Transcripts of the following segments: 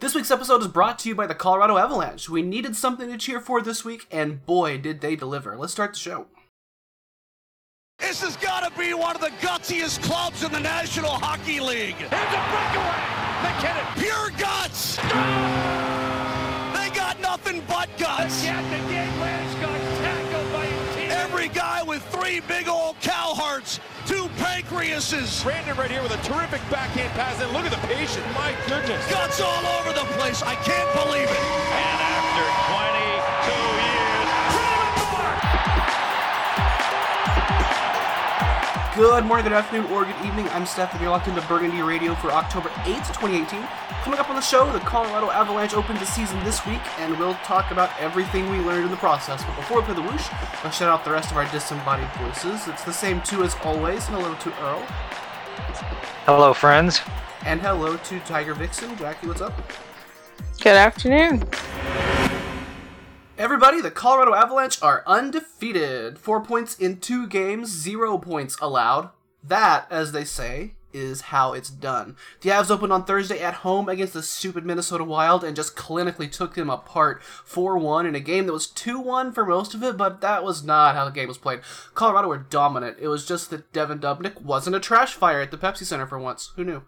This week's episode is brought to you by the Colorado Avalanche. We needed something to cheer for this week, and boy, did they deliver. Let's start the show. This has got to be one of the gutsiest clubs in the National Hockey League. Here's a breakaway. MacKinnon. Pure guts. They got nothing but guts. Yet the game Lance got tackled by a team. Every guy with three big old cow hearts, two pancreases, Brandon right here with a terrific backhand pass. And look at the patient. My goodness. guts all over the place. I can't believe it. And after 22 Good morning, good afternoon, or good evening. I'm Steph, and you're locked into Burgundy Radio for October 8th, 2018. Coming up on the show, the Colorado Avalanche opened the season this week, and we'll talk about everything we learned in the process. But before we play the whoosh, let's shout out the rest of our disembodied voices. It's the same two as always. And hello to Earl, Hello, friends. and hello to Tiger Vixen. Jackie, what's up? Good afternoon. Everybody, the Colorado Avalanche are undefeated. Four points in two games, zero points allowed. That, as they say, is how it's done. The Avs opened on Thursday at home against the stupid Minnesota Wild and just clinically took them apart 4 1 in a game that was 2 1 for most of it, but that was not how the game was played. Colorado were dominant. It was just that Devan Dubnyk wasn't a trash fire at the Pepsi Center for once. Who knew?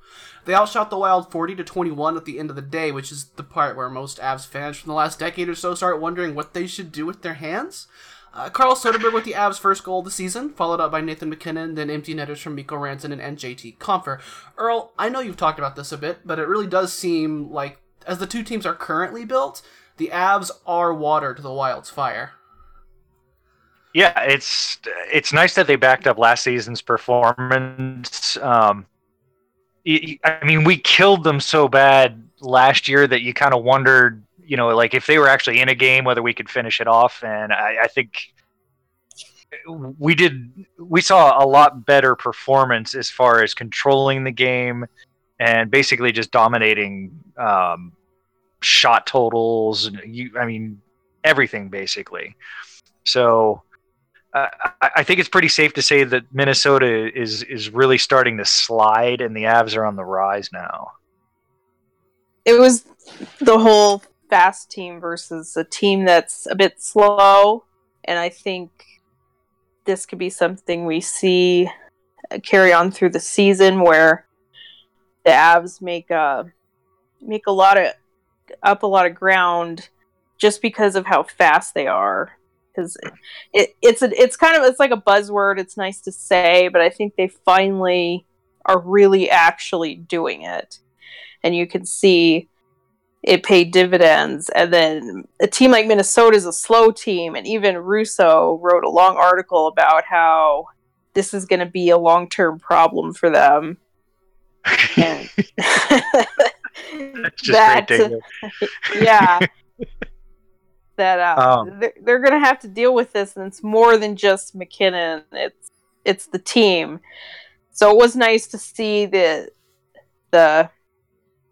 They outshot the Wild 40 to 21 at the end of the day, which is the part where most Avs fans from the last decade or so start wondering what they should do with their hands. Uh, Carl Soderberg with the Avs' first goal of the season, followed up by Nathan MacKinnon, then empty netters from Mikko Rantanen and JT Compher. Earl, I know you've talked about this a bit, but it really does seem like, as the two teams are currently built, the Avs are water to the Wild's fire. Yeah, it's it's nice that they backed up last season's performance. Um, I mean, we killed them so bad last year that you kind of wondered, you know, like if they were actually in a game, whether we could finish it off. And I, I think we did. We saw a lot better performance as far as controlling the game and basically just dominating um, shot totals. And you, I mean, everything basically. So uh, I, think it's pretty safe to say that Minnesota is is really starting to slide, and the Avs are on the rise now. It was the whole fast team versus a team that's a bit slow, and I think this could be something we see carry on through the season where the Avs make a make a lot of up a lot of ground just because of how fast they are. Because it, it's a, it's kind of it's like a buzzword. It's nice to say, but I think they finally are really actually doing it, and you can see it paid dividends. And then a team like Minnesota is a slow team, and even Russo wrote a long article about how this is going to be a long term problem for them. That's just that- hear. yeah. That uh, Um, they're, they're going to have to deal with this, and it's more than just MacKinnon. It's it's the team. So it was nice to see the the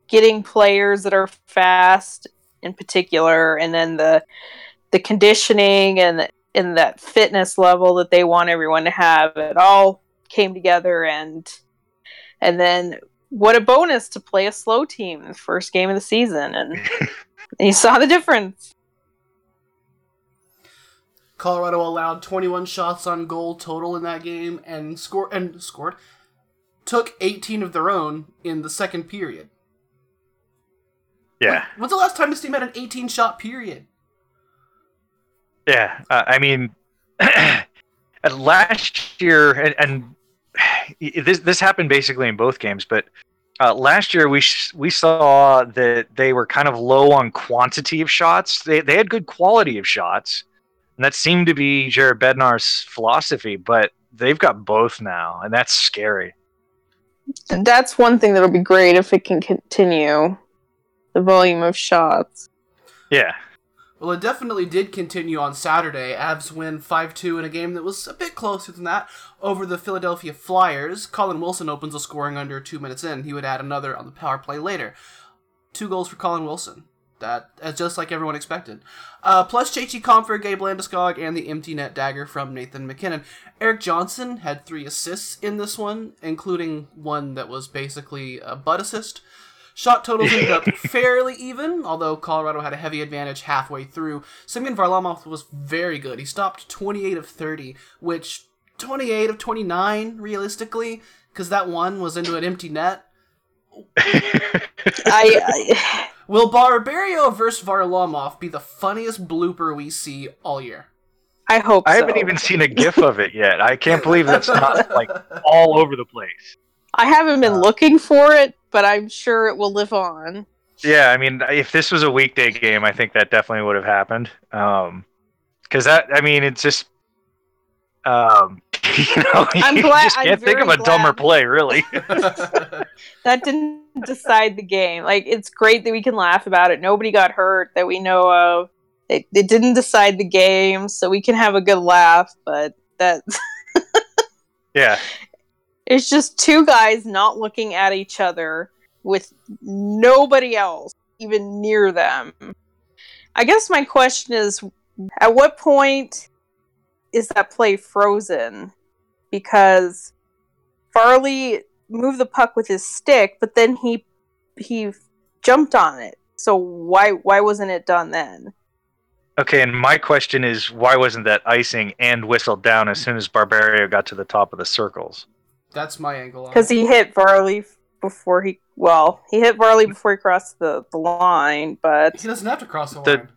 getting players that are fast in particular, and then the the conditioning and and that fitness level that they want everyone to have. It all came together, and and then what a bonus to play a slow team the first game of the season, and, and you saw the difference. Colorado allowed 21 shots on goal total in that game and score and scored took 18 of their own in the second period. Yeah, When's the last time this team had an 18 shot period? yeah. Uh, I mean, last year, and, and this this happened basically in both games, but. Uh, last year we sh- we saw that they were kind of low on quantity of shots. They they had good quality of shots, and that seemed to be Jared Bednar's philosophy. But they've got both now, and that's scary. And that's one thing that'll be great if it can continue the volume of shots. Yeah, Well, it definitely did continue on Saturday. Avs win 5 2 in a game that was a bit closer than that over the Philadelphia Flyers. Colin Wilson opens the scoring under two minutes in. He would add another on the power play later. Two goals for Colin Wilson. That uh, just like everyone expected. Uh, plus JT Compher, Gabe Landeskog, and the empty net dagger from Nathan MacKinnon. Erik Johnson had three assists in this one, including one that was basically a butt assist. Shot totals ended up fairly even, although Colorado had a heavy advantage halfway through. Semyon Varlamov was very good. He stopped 28 of 30, which 28 of 29 realistically, because that one was into an empty net. I, I Will Barberio versus Varlamov be the funniest blooper we see all year? I hope I so. haven't even seen a GIF of it yet. I can't believe that's not like all over the place. I haven't been Uh, looking for it, but I'm sure it will live on. Yeah, I mean, if this was a weekday game, I think that definitely would have happened. Um, because that, I mean, it's just, um, you know, I'm you glad- just I'm can't think of a very dumber play, really. That didn't decide the game. Like it's great that we can laugh about it. Nobody got hurt that we know of. It, it didn't decide the game, so we can have a good laugh. But that yeah, it's just two guys not looking at each other with nobody else even near them. I guess my question is at what point is that play frozen? Because Varley moved the puck with his stick, but then he he jumped on it. So why why wasn't it done then? Okay, and my question is, why wasn't that icing and whistled down as soon as Barberio got to the top of the circles? That's my angle Because he hit Varley before he well he hit Varley before he crossed the, the line, but He doesn't have to cross the, The- line.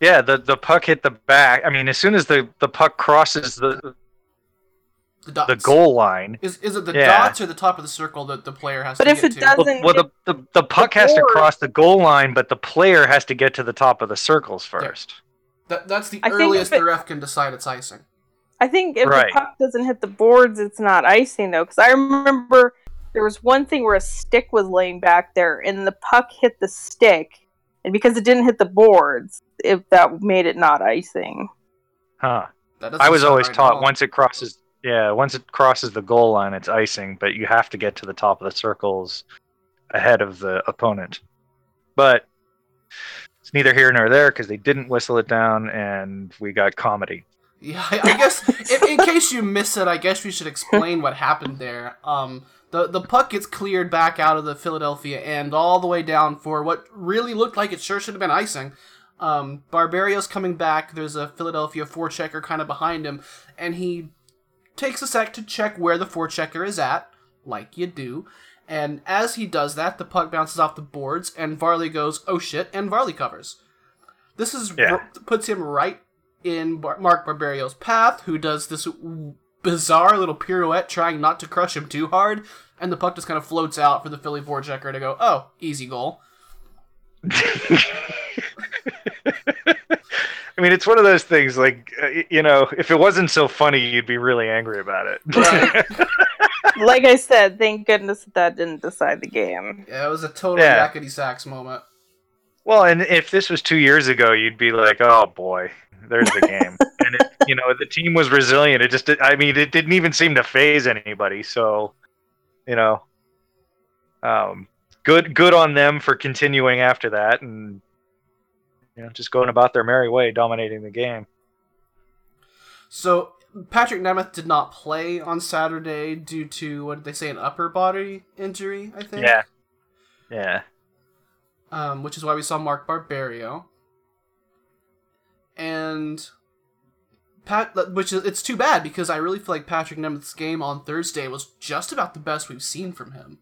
Yeah, the the puck hit the back. I mean, as soon as the the puck crosses the The, dots. the goal line, Is, is it the Yeah. dots or the top of the circle that the player has But to if get it to? doesn't- well, well, the, the the puck has to cross the goal line, but the player has to get to the top of the circles first. That, that's the I earliest it- the ref can decide it's icing. I think if Right. the puck doesn't hit the boards, it's not icing though. Because I remember there was one thing where a stick was laying back there, and the puck hit the stick, and because it didn't hit the boards, if that made it not icing. Huh. I was always right taught once it crosses yeah, once it crosses the goal line it's icing, but you have to get to the top of the circles ahead of the opponent. But it's neither here nor there because they didn't whistle it down and we got comedy. Yeah, I, guess in, in case you miss it, I guess we should explain what happened there. Um, the the puck gets cleared back out of the Philadelphia end all the way down for what really looked like it sure should have been icing. Um, Barberio's coming back. There's a Philadelphia forechecker kind of behind him, and he takes a sec to check where the forechecker is at, like you do. And as he does that, the puck bounces off the boards, and Varley goes, "Oh shit!" and Varley covers. This is Yeah. puts him right in Bar- Mark Barberio's path, who does this w- bizarre little pirouette, trying not to crush him too hard, and the puck just kind of floats out for the Philly forechecker to go, "Oh, easy goal." I mean, it's one of those things like uh, you know, if it wasn't so funny, you'd be really angry about it. Right. like I said, thank goodness that, that didn't decide the game. yeah, it was a total Yeah. yakety sax moment. Well, and if this was two years ago, you'd be like, "Oh boy, there's the game." and it, you know, the team was resilient. It just, I mean, it didn't even seem to phase anybody. So, you know, um, good, good on them for continuing after that, and you know, just going about their merry way, dominating the game. So Patrik Nemeth did not play on Saturday due to what did they say an upper body injury? I think. Yeah, yeah. um, which is why we saw Mark Barberio. And Pat, which is it's too bad because I really feel like Patrik Nemeth's game on Thursday was just about the best we've seen from him.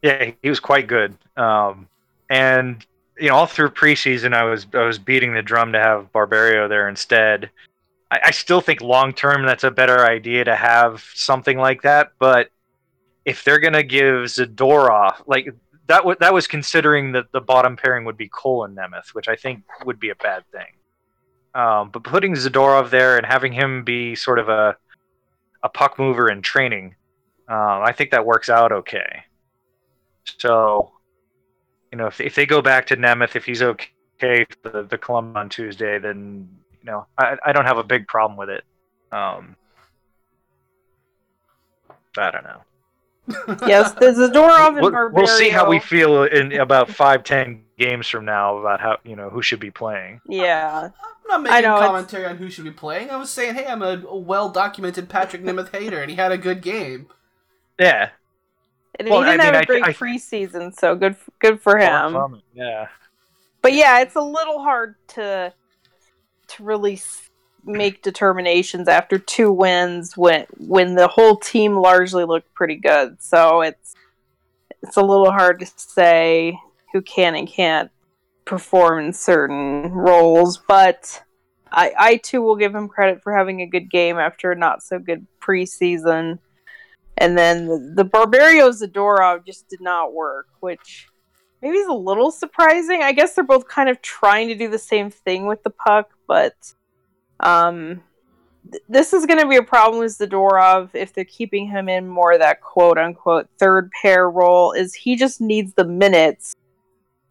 Yeah, he was quite good. Um, and you know, all through preseason, I was I was beating the drum to have Barberio there instead. I, I still think long term that's a better idea to have something like that. But if they're gonna give Zadorov like that, w- that was considering that the bottom pairing would be Cole and Nemeth, which I think would be a bad thing. Um, but putting Zadorov there and having him be sort of a a puck mover in training, um, I think that works out okay. So, you know, if, if they go back to Nemeth, if he's okay for the, the Columbus on Tuesday, then, you know, I, I don't have a big problem with it. Um, I don't know. Yes, the Zadorov and We'll, we'll see how we feel in about five, ten games from now about how, you know, who should be playing. Yeah, I'm not I making know, it's- commentary on who should be playing. I was saying, hey, I'm a, a well documented Patrik Nemeth hater, and he had a good game. Yeah. And Well, he didn't I mean, have a great I- preseason, so good good for him. Yeah. But yeah, it's a little hard to to really make determinations after two wins when when the whole team largely looked pretty good. So it's it's a little hard to say who can and can't perform in certain roles, but I, I too will give him credit for having a good game after a not so good preseason. And then the, the Barberio Zadorov just did not work, which maybe is a little surprising. I guess they're both kind of trying to do the same thing with the puck, but um, th- this is going to be a problem with Zadorov if they're keeping him in more of that quote unquote third pair role. Is he just needs the minutes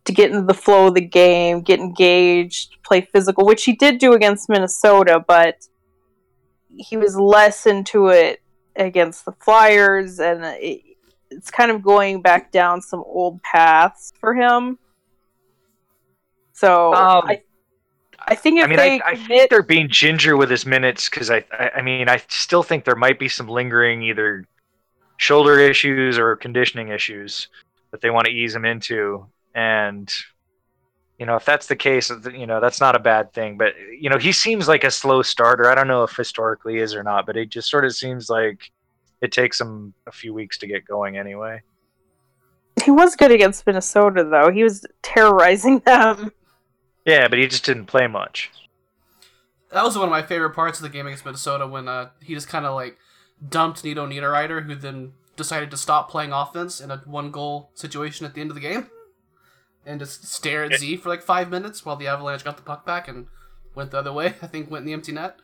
to get into the flow of the game, get engaged, play physical, which he did do against Minnesota, but he was less into it against the Flyers, and it, it's kind of going back down some old paths for him. So Um, I, I think if I mean, they I, I commit, think they're being ginger with his minutes because I, I, I mean, I still think there might be some lingering either shoulder issues or conditioning issues that they want to ease him into, and you know, if that's the case, you know, that's not a bad thing. But you know, he seems like a slow starter. I don't know if historically is or not, but it just sort of seems like it takes him a few weeks to get going anyway. he was good against Minnesota, though. He was terrorizing them. Yeah, but he just didn't play much. That was one of my favorite parts of the game against Minnesota when uh, he just kind of like dumped Nino Niederreiter, who then decided to stop playing offense in a one goal situation at the end of the game and just stare at Z for like five minutes while the Avalanche got the puck back and went the other way. I think went in the empty net.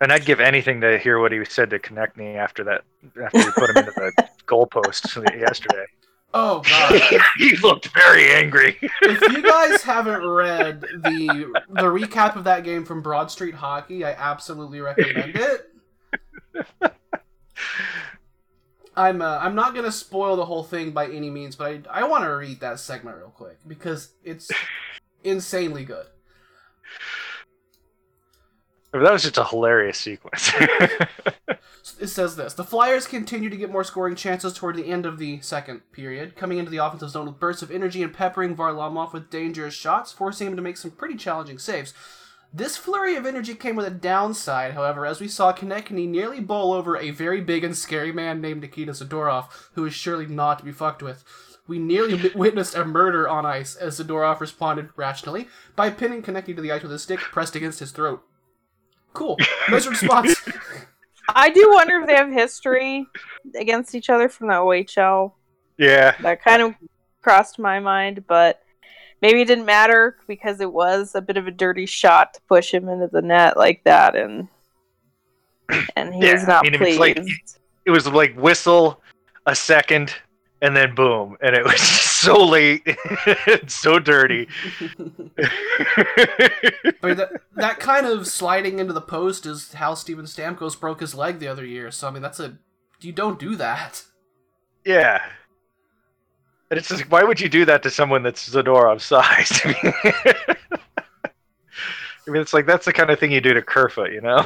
And I'd give anything to hear what he said to Konecny after that, after we put him into the goalpost yesterday. Oh god! he looked very angry. if you guys haven't read the the recap of that game from Broad Street Hockey, I absolutely recommend it. I'm uh, I'm not gonna spoil the whole thing by any means, but I I want to read that segment real quick because it's insanely good. that was just a hilarious sequence. It says this: the Flyers continue to get more scoring chances toward the end of the second period, coming into the offensive zone with bursts of energy and peppering Varlamov with dangerous shots, forcing him to make some pretty challenging saves. This flurry of energy came with a downside, however, as we saw Konecny nearly bowl over a very big and scary man named Nikita Zadorov, who is surely not to be fucked with. We nearly witnessed a murder on ice as Zadorov responded rationally by pinning Konecny to the ice with a stick pressed against his throat. Cool. Nice response. I do wonder if they have history against each other from the OHL. yeah, That kind of crossed my mind, but maybe it didn't matter because it was a bit of a dirty shot to push him into the net like that, and and he Yeah, was not I mean, it's pleased. like- it was like whistle a second and then boom, and it was so late, and so dirty. I mean, that, that kind of sliding into the post is how Steven Stamkos broke his leg the other year. So, I mean, that's a. You don't do that. yeah. And it's just, why would you do that to someone that's Zadorov sized? I mean, it's like that's the kind of thing you do to Kerfoot, you know?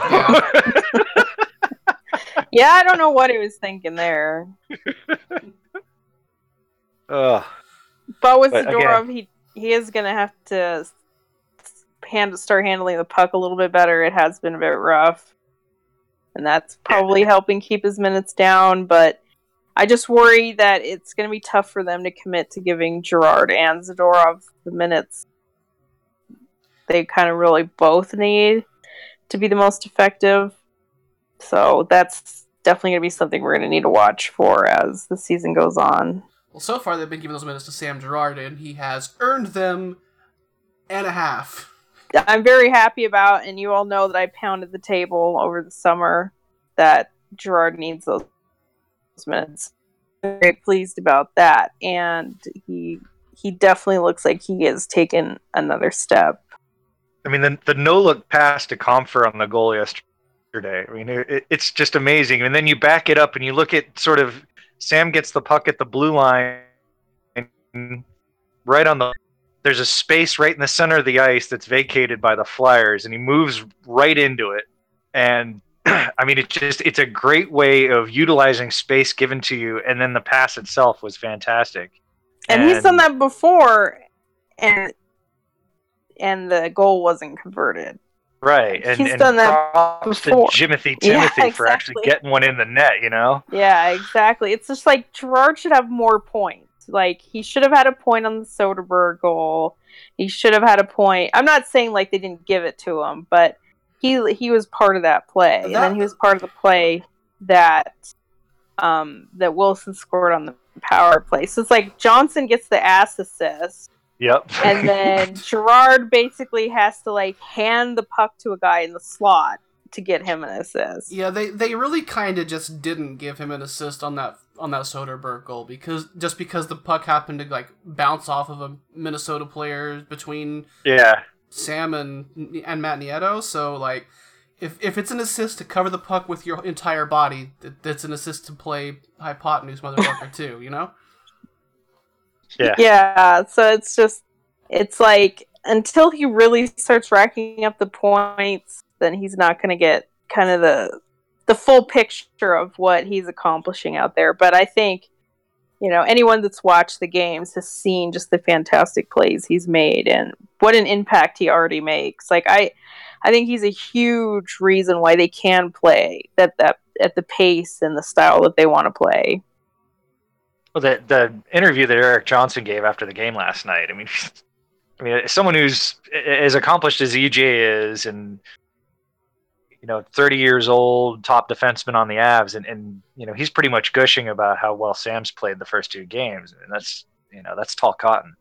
yeah, I don't know what he was thinking there, Ugh. but with But again- Zadorov, he he is gonna have to hand start handling the puck a little bit better. It has been a bit rough, and that's probably helping keep his minutes down. But I just worry that it's going to be tough for them to commit to giving Girard and Zadorov the minutes they kind of really both need to be the most effective. So that's definitely going to be something we're going to need to watch for as the season goes on. Well, so far they've been giving those minutes to Sam Girard, and he has earned them and a half. I'm very happy about, and you all know that I pounded the table over the summer that Girard needs those minutes. Very pleased about that, and he he definitely looks like he has taken another step. I mean, the, the no look pass to Compher on the goal yesterday. I mean, it, it's just amazing. And then you back it up and you look at sort of Sam gets the puck at the blue line, and right on the. There's a space right in the center of the ice that's vacated by the Flyers, and he moves right into it. And I mean, it's just it's a great way of utilizing space given to you, and then the pass itself was fantastic. And, he's done that before, and and the goal wasn't converted. Right, and He's and done that props to. Jimothy Yeah, Timothy for actually getting one in the net. You know, Yeah, exactly. It's just like Girard should have more points. Like he should have had a point on the Soderberg goal. He should have had a point. I'm not saying like they didn't give it to him, but he he was part of that play, and then he was part of the play that um that Wilson scored on the power play. So it's like Johnson gets the ass assist, yep. and then Girard basically has to like hand the puck to a guy in the slot to get him an assist. Yeah, they they really kind of just didn't give him an assist on that on that Soderberg goal because just because the puck happened to like bounce off of a Minnesota player between yeah, Sam and and Matt Nieto. So like, if if it's an assist to cover the puck with your entire body, that's an assist to play hypotenuse motherfucker too. You know? yeah, Yeah, so it's just it's like until he really starts racking up the points, then he's not going to get kind of the the full picture of what he's accomplishing out there. But I think you know anyone that's watched the games has seen just the fantastic plays he's made and what an impact he already makes. Like I I think he's a huge reason why they can play that that at the pace and the style that they want to play. Well, the the interview that Erik Johnson gave after the game last night. I mean, I mean, someone who's as accomplished as EJ is, and you know, 30 years old, top defenseman on the Avs, and and you know, he's pretty much gushing about how well Sam's played the first two games, and that's you know, that's tall cotton.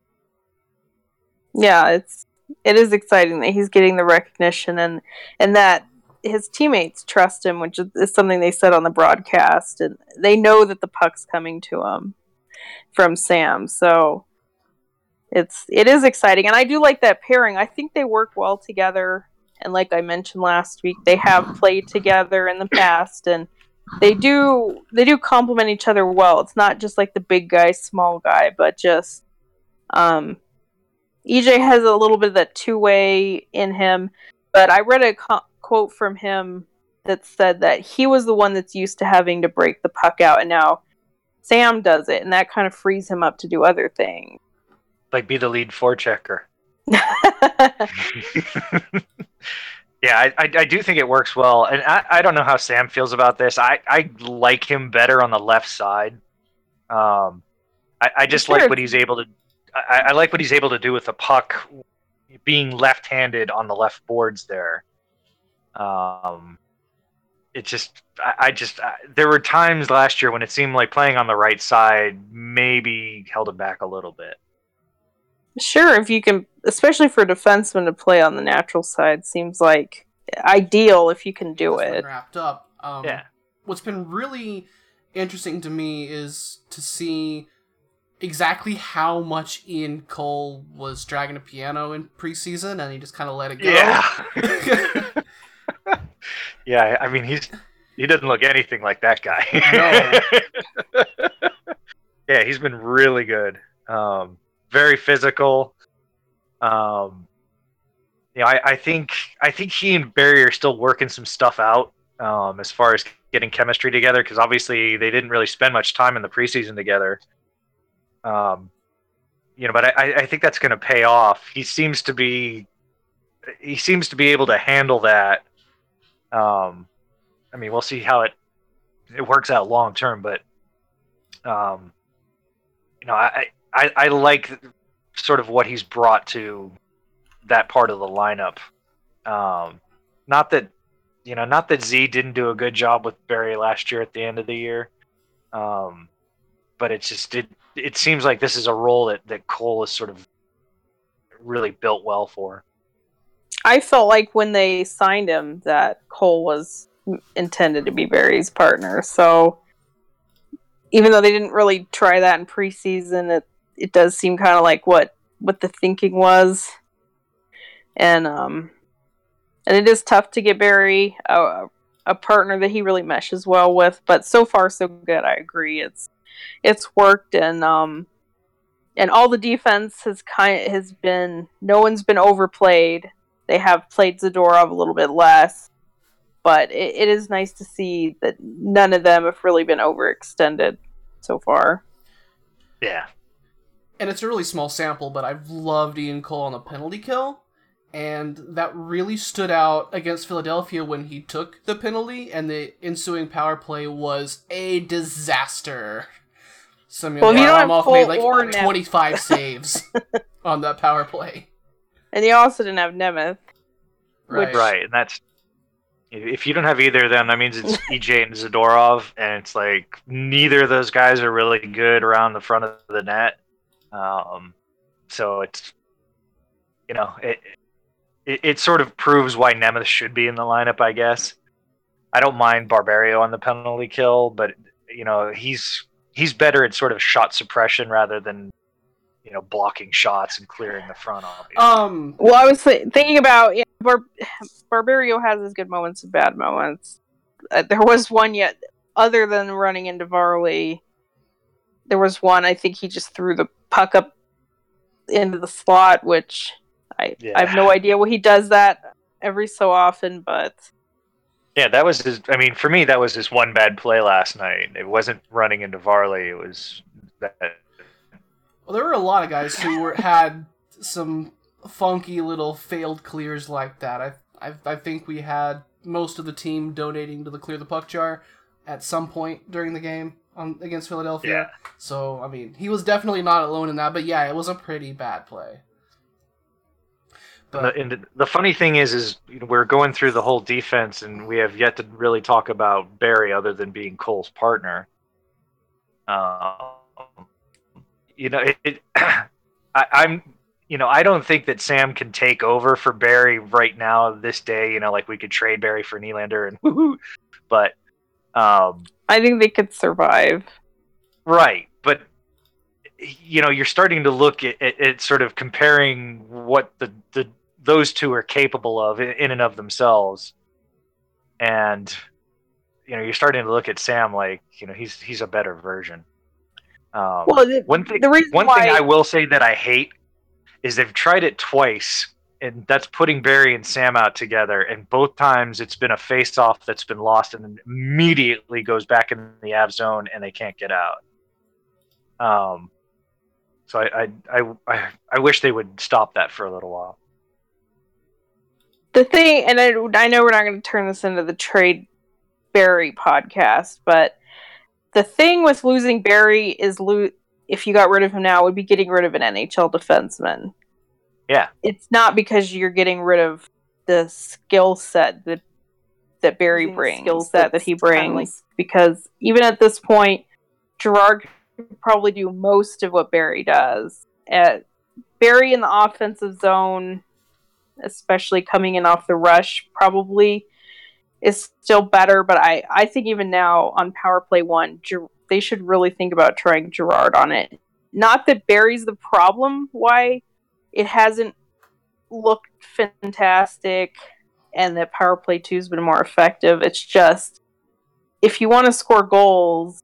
yeah it's it is exciting that he's getting the recognition and and that his teammates trust him which is, something they said on the broadcast and they know that the puck's coming to him from sam so it's it is exciting and i do like that pairing i think they work well together and like i mentioned last week they have played together in the past and they do they do complement each other well it's not just like the big guy small guy but just um EJ has a little bit of that two way in him, but I read a co- quote from him that said that he was the one that's used to having to break the puck out, and now Sam does it, and that kind of frees him up to do other things. Like, be the lead forechecker. yeah, I, I, I do think it works well, and I, I don't know how Sam feels about this. I, I like him better on the left side. Um, I, I just Sure. like what he's able to. I, I like what he's able to do with the puck, being left-handed on the left boards there. Um, it just, I, I just, I, there were times last year when it seemed like playing on the right side maybe held him back a little bit. Sure, if you can, especially for a defenseman to play on the natural side, seems like ideal if you can do That's it. wrapped up. Um, Yeah. What's been really interesting to me is to see exactly how much Ian Cole was dragging a piano in preseason, and he just kind of let it go. Yeah. yeah, I mean he's he doesn't look anything like that guy. yeah, he's been really good. Um, very physical. Um, you know, I, I think I think he and Barrie are still working some stuff out um, as far as getting chemistry together because obviously they didn't really spend much time in the preseason together. Um, you know, but I, I think that's going to pay off. He seems to be he seems to be able to handle that. Um, I mean, we'll see how it it works out long term, but um, you know, I, I I like sort of what he's brought to that part of the lineup. Um, not that you know, not that Z didn't do a good job with Barrie last year at the end of the year, um, but it's just it it seems like this is a role that that Cole is sort of really built well for. I felt like when they signed him that Cole was intended to be Barrie's partner. So even though they didn't really try that in preseason, it it does seem kind of like what what the thinking was. And um and it is tough to get Barrie a, a partner that he really meshes well with, but so far so good. I agree. It's it's worked and um and all the defense has kind has been no one's been overplayed they have played Zadorov a little bit less. but it, it is nice to see that none of them have really been overextended so far. Yeah. And it's a really small sample, but I've loved Ian Cole on the penalty kill, and that really stood out against Philadelphia when he took the penalty, and the ensuing power play was a disaster. Samuel Well, if you Varlamov Cole made like or Nemeth- 25 saves on that power play. And you also didn't have Nemeth. Right. Right, and that's if if you don't have either of them, that means it's EJ and Zadorov, and it's like neither of those guys are really good around the front of the net. Um, so it's you know it, it it sort of proves why Nemeth should be in the lineup, I guess. I don't mind Barberio on the penalty kill, but you know he's he's better at sort of shot suppression rather than you know blocking shots and clearing the front. Obviously. Um, Well, I was th- thinking about yeah, Bar- Barberio has his good moments and bad moments. Uh, there was one yet, other than running into Varley, there was one. I think he just threw the puck up into the slot, which I I have no idea what he does that every so often, but Yeah, that was his. I mean, for me, that was his one bad play last night. It wasn't running into Varley. It was that. well, there were a lot of guys who were had some funky little failed clears like that. I, I, I think we had most of the team donating to the clear the puck jar at some point during the game on against Philadelphia. So I mean, he was definitely not alone in that. But yeah, it was a pretty bad play. And But the, and the- funny thing is, is you know, we're going through the whole defense, and we have yet to really talk about Barrie, other than being Cole's partner. Um, you know, it. it I, I'm. You know, I don't think that Sam can take over for Barrie right now, this day. You know, like we could trade Barrie for Nylander and woohoo, but um, I think they could survive. Right, but you know, you're starting to look at, at, at sort of comparing what the, the those two are capable of in, and of themselves, and you know, you're starting to look at Sam like you know he's he's a better version. Um, Well, the, one thing, one why thing I will say that I hate is they've tried it twice, and that's putting Barrie and Sam out together. And both times it's been a face-off that's been lost, and immediately goes back in the Av zone, and they can't get out. Um, so I I, I I I wish they would stop that for a little while. the thing, and I, I know we're not going to turn this into the trade Barrie podcast, but the thing with losing Barrie is lo- if you got rid of him now, would be getting rid of an NHL defenseman. Yeah. it's not because you're getting rid of the skill set that that Barrie Using brings, skill set that he to kinda, brings, because even at this point, Girard could probably do most of what Barrie does. At Barrie in the offensive zone, especially coming in off the rush, probably is still better. But I, I think even now on power play one, Ger- they should really think about trying Girard on it. Not that Barrie's the problem. Why it hasn't looked fantastic, and that power play two has been more effective. It's just if you want to score goals,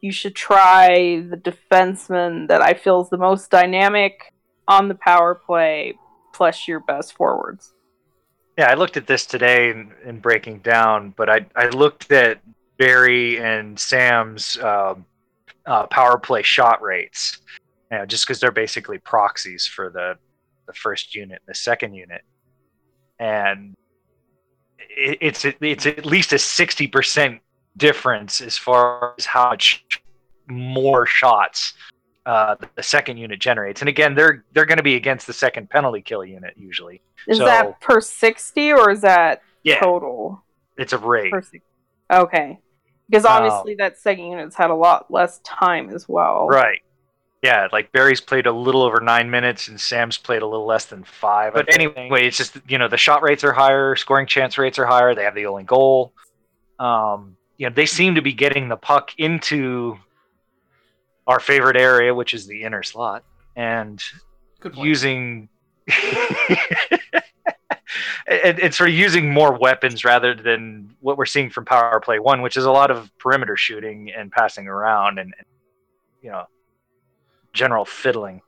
you should try the defenseman that I feel is the most dynamic on the power play, plus your best forwards. Yeah, I looked at this today in, in breaking down, but I I looked at Barrie and Sam's um, uh, power play shot rates, you know, just because they're basically proxies for the the first unit, and the second unit, and it, it's it's at least a sixty percent difference as far as how much more shots uh, the second unit generates. And again, they're they're going to be against the second penalty kill unit usually. Is So- that per 60 or is that Yeah, total? it's a rate. Per 60? Okay. Because Um, obviously that second unit's had a lot less time as well. Right. Yeah, like Barrie's played a little over nine minutes and Sam's played a little less than five. But anyway, it's just you know the shot rates are higher, scoring chance rates are higher. They have the only goal. Um, you know they seem to be getting the puck into our favorite area, which is the inner slot, and using and, and sort of using more weapons rather than what we're seeing from power play one, which is a lot of perimeter shooting and passing around and, and you know general fiddling.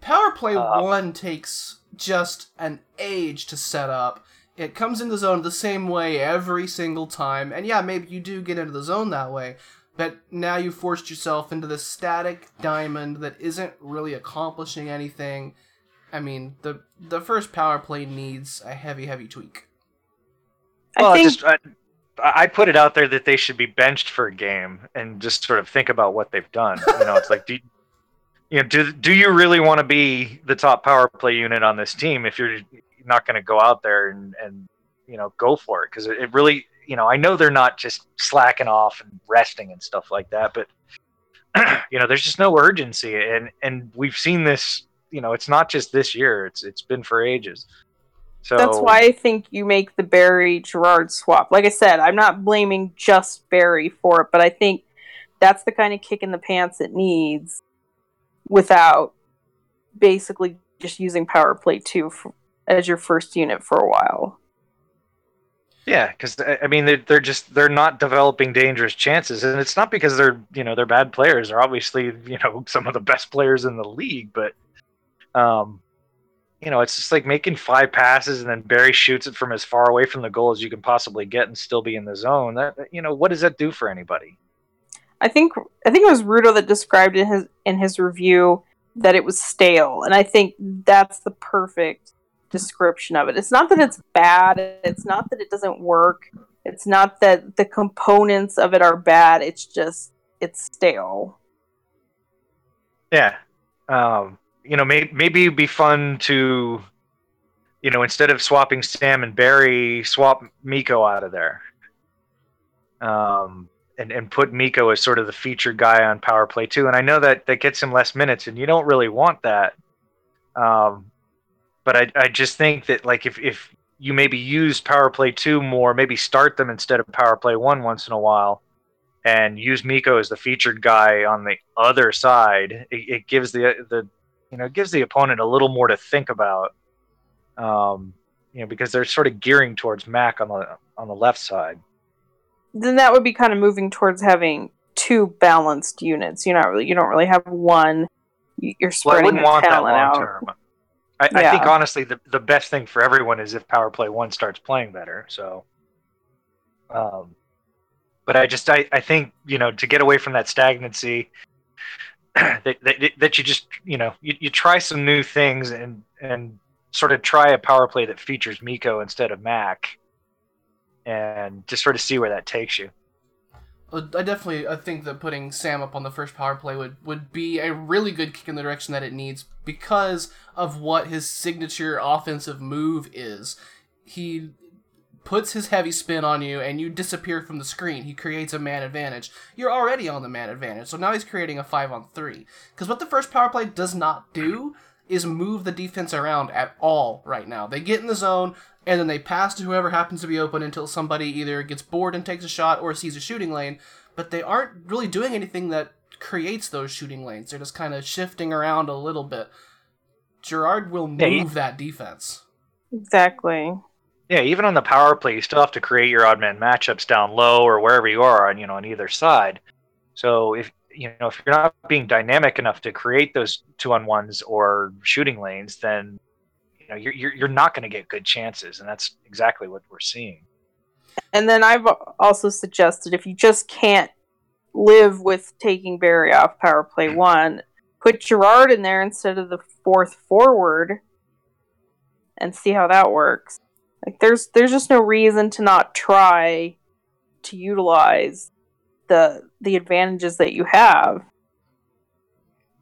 Power play Uh, one takes just an age to set up, it comes in the zone the same way every single time. And yeah, maybe you do get into the zone that way, but now you forced yourself into this static diamond that isn't really accomplishing anything. I mean, the the first power play needs a heavy, heavy tweak. Well, I think just I, I put it out there that they should be benched for a game and just sort of think about what they've done. You know, it's like do you, you know do do you really want to be the top power play unit on this team if you're not going to go out there and and you know go for it because it, really you know I know they're not just slacking off and resting and stuff like that, but you know there's just no urgency and and we've seen this. You know, it's not just this year; it's it's been for ages. So that's why I think you make the Barrie Girard swap. Like I said, I'm not blaming just Barrie for it, but I think that's the kind of kick in the pants it needs without basically just using power play two for, as your first unit for a while. Yeah, because I mean they're, they're just they're not developing dangerous chances, and it's not because they're you know they're bad players. They're obviously you know some of the best players in the league, but um, you know it's just like making five passes and then Barrie shoots it from as far away from the goal as you can possibly get and still be in the zone. That you know what does that do for anybody? I think I think it was Rudo that described in his in his review that it was stale, and I think that's the perfect description of it. It's not that it's bad. It's not that it doesn't work. It's not that the components of it are bad. It's just it's stale. Yeah, um, you know maybe maybe it'd be fun to you know instead of swapping Sam and Barrie, swap Mikko out of there. Um, and, and put Mikko as sort of the featured guy on power play too. And I know that that gets him less minutes, and you don't really want that. Um, but I I just think that like if if you maybe use power play two more, maybe start them instead of power play one once in a while, and use Mikko as the featured guy on the other side, it, it gives the the you know gives the opponent a little more to think about. Um, you know because they're sort of gearing towards Mac on the on the left side. Then that would be kind of moving towards having two balanced units. You're not really you don't really have one. You- You're Well, I spreading wouldn't the want that long out. term. I, I think honestly, the the best thing for everyone is if Power Play One starts playing better. So, um, but I just I, I think you know to get away from that stagnancy, that, that that you just you know you, you try some new things and and sort of try a power play that features Mikko instead of Mac, and just sort of see where that takes you. Uh, I definitely I think that putting Sam up on the first power play would, would be a really good kick in the direction that it needs because of what his signature offensive move is. He puts his heavy spin on you and you disappear from the screen. He creates a man advantage. You're already on the man advantage, so now he's creating a 5 on 3. Because what the first power play does not do is move the defense around at all right now. They get in the zone and then they pass to whoever happens to be open until somebody either gets bored and takes a shot or sees a shooting lane, but they aren't really doing anything that creates those shooting lanes. They're just kind of shifting around a little bit. Girard will move Yeah, that defense. Exactly. Yeah, even on the power play, you still have to create your odd man matchups down low or wherever you are on you know on either side. So if you know if you're not being dynamic enough to create those two on ones or shooting lanes, then you know you're you're, you're not going to get good chances, and that's exactly what we're seeing. And then I've also suggested if you just can't live with taking Barrie off power play hmm. one, put Girard in there instead of the fourth forward and see how that works. Like there's there's just no reason to not try to utilize the the advantages that you have.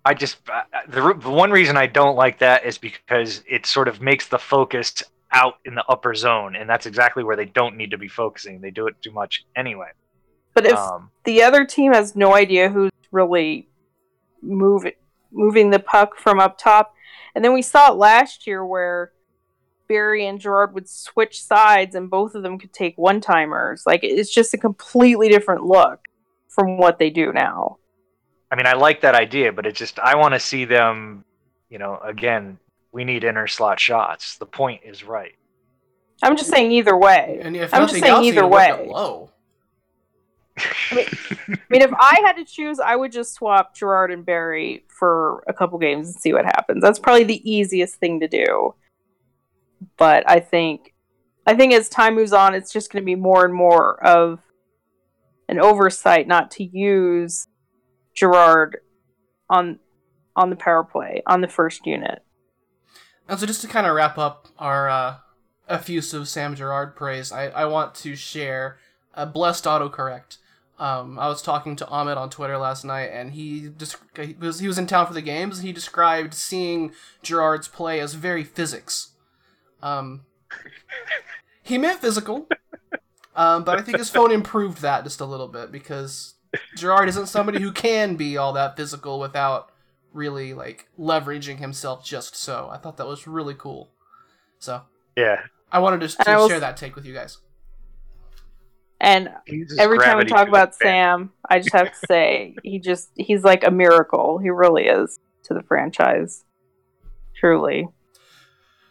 I just the, the one reason I don't like that is because it sort of makes the focus out in the upper zone, and that's exactly where they don't need to be focusing. They do it too much anyway. But if Um, the other team has no idea who's really moving moving the puck from up top. And then we saw it last year where Barrie and Girard would switch sides and both of them could take one timers. Like it's just a completely different look from what they do now. I mean, I like that idea, but it just I want to see them. You know, again, we need inner slot shots. The point is right. I'm just saying either way. And if I'm just saying else, either you work it way. low. I mean, I mean, if I had to choose, I would just swap Girard and Barrie for a couple games and see what happens. That's probably the easiest thing to do. But I think I think as time moves on, it's just going to be more and more of an oversight not to use Girard on on the power play on the first unit. And so, just to kind of wrap up our uh, effusive Sam Girard praise, I, I want to share a blessed autocorrect. Um, I was talking to Ahmed on Twitter last night, and he just he was he was in town for the games. And he described seeing Girard's play as very physics. Um, he meant physical, um, but I think his phone improved that just a little bit because Girard isn't somebody who can be all that physical without really like leveraging himself just so. I thought that was really cool. So Yeah. I wanted to, And I to will- share that take with you guys. And He uses every time we talk about. Sam, I just have to say he just he's like a miracle. He really is to the franchise. Truly.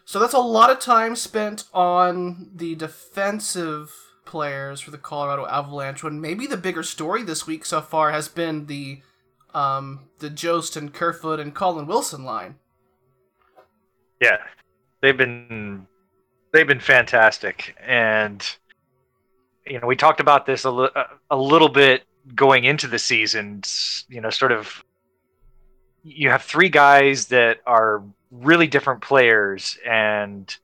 So that's a lot of time spent on the defensive players for the Colorado Avalanche. When maybe the bigger story this week so far has been the um, the Jost and Kerfoot and Colin Wilson line. Yeah, they've been they've been fantastic, and you know we talked about this a, li- a- little bit going into the season. You know, sort of you have three guys that are really different players, and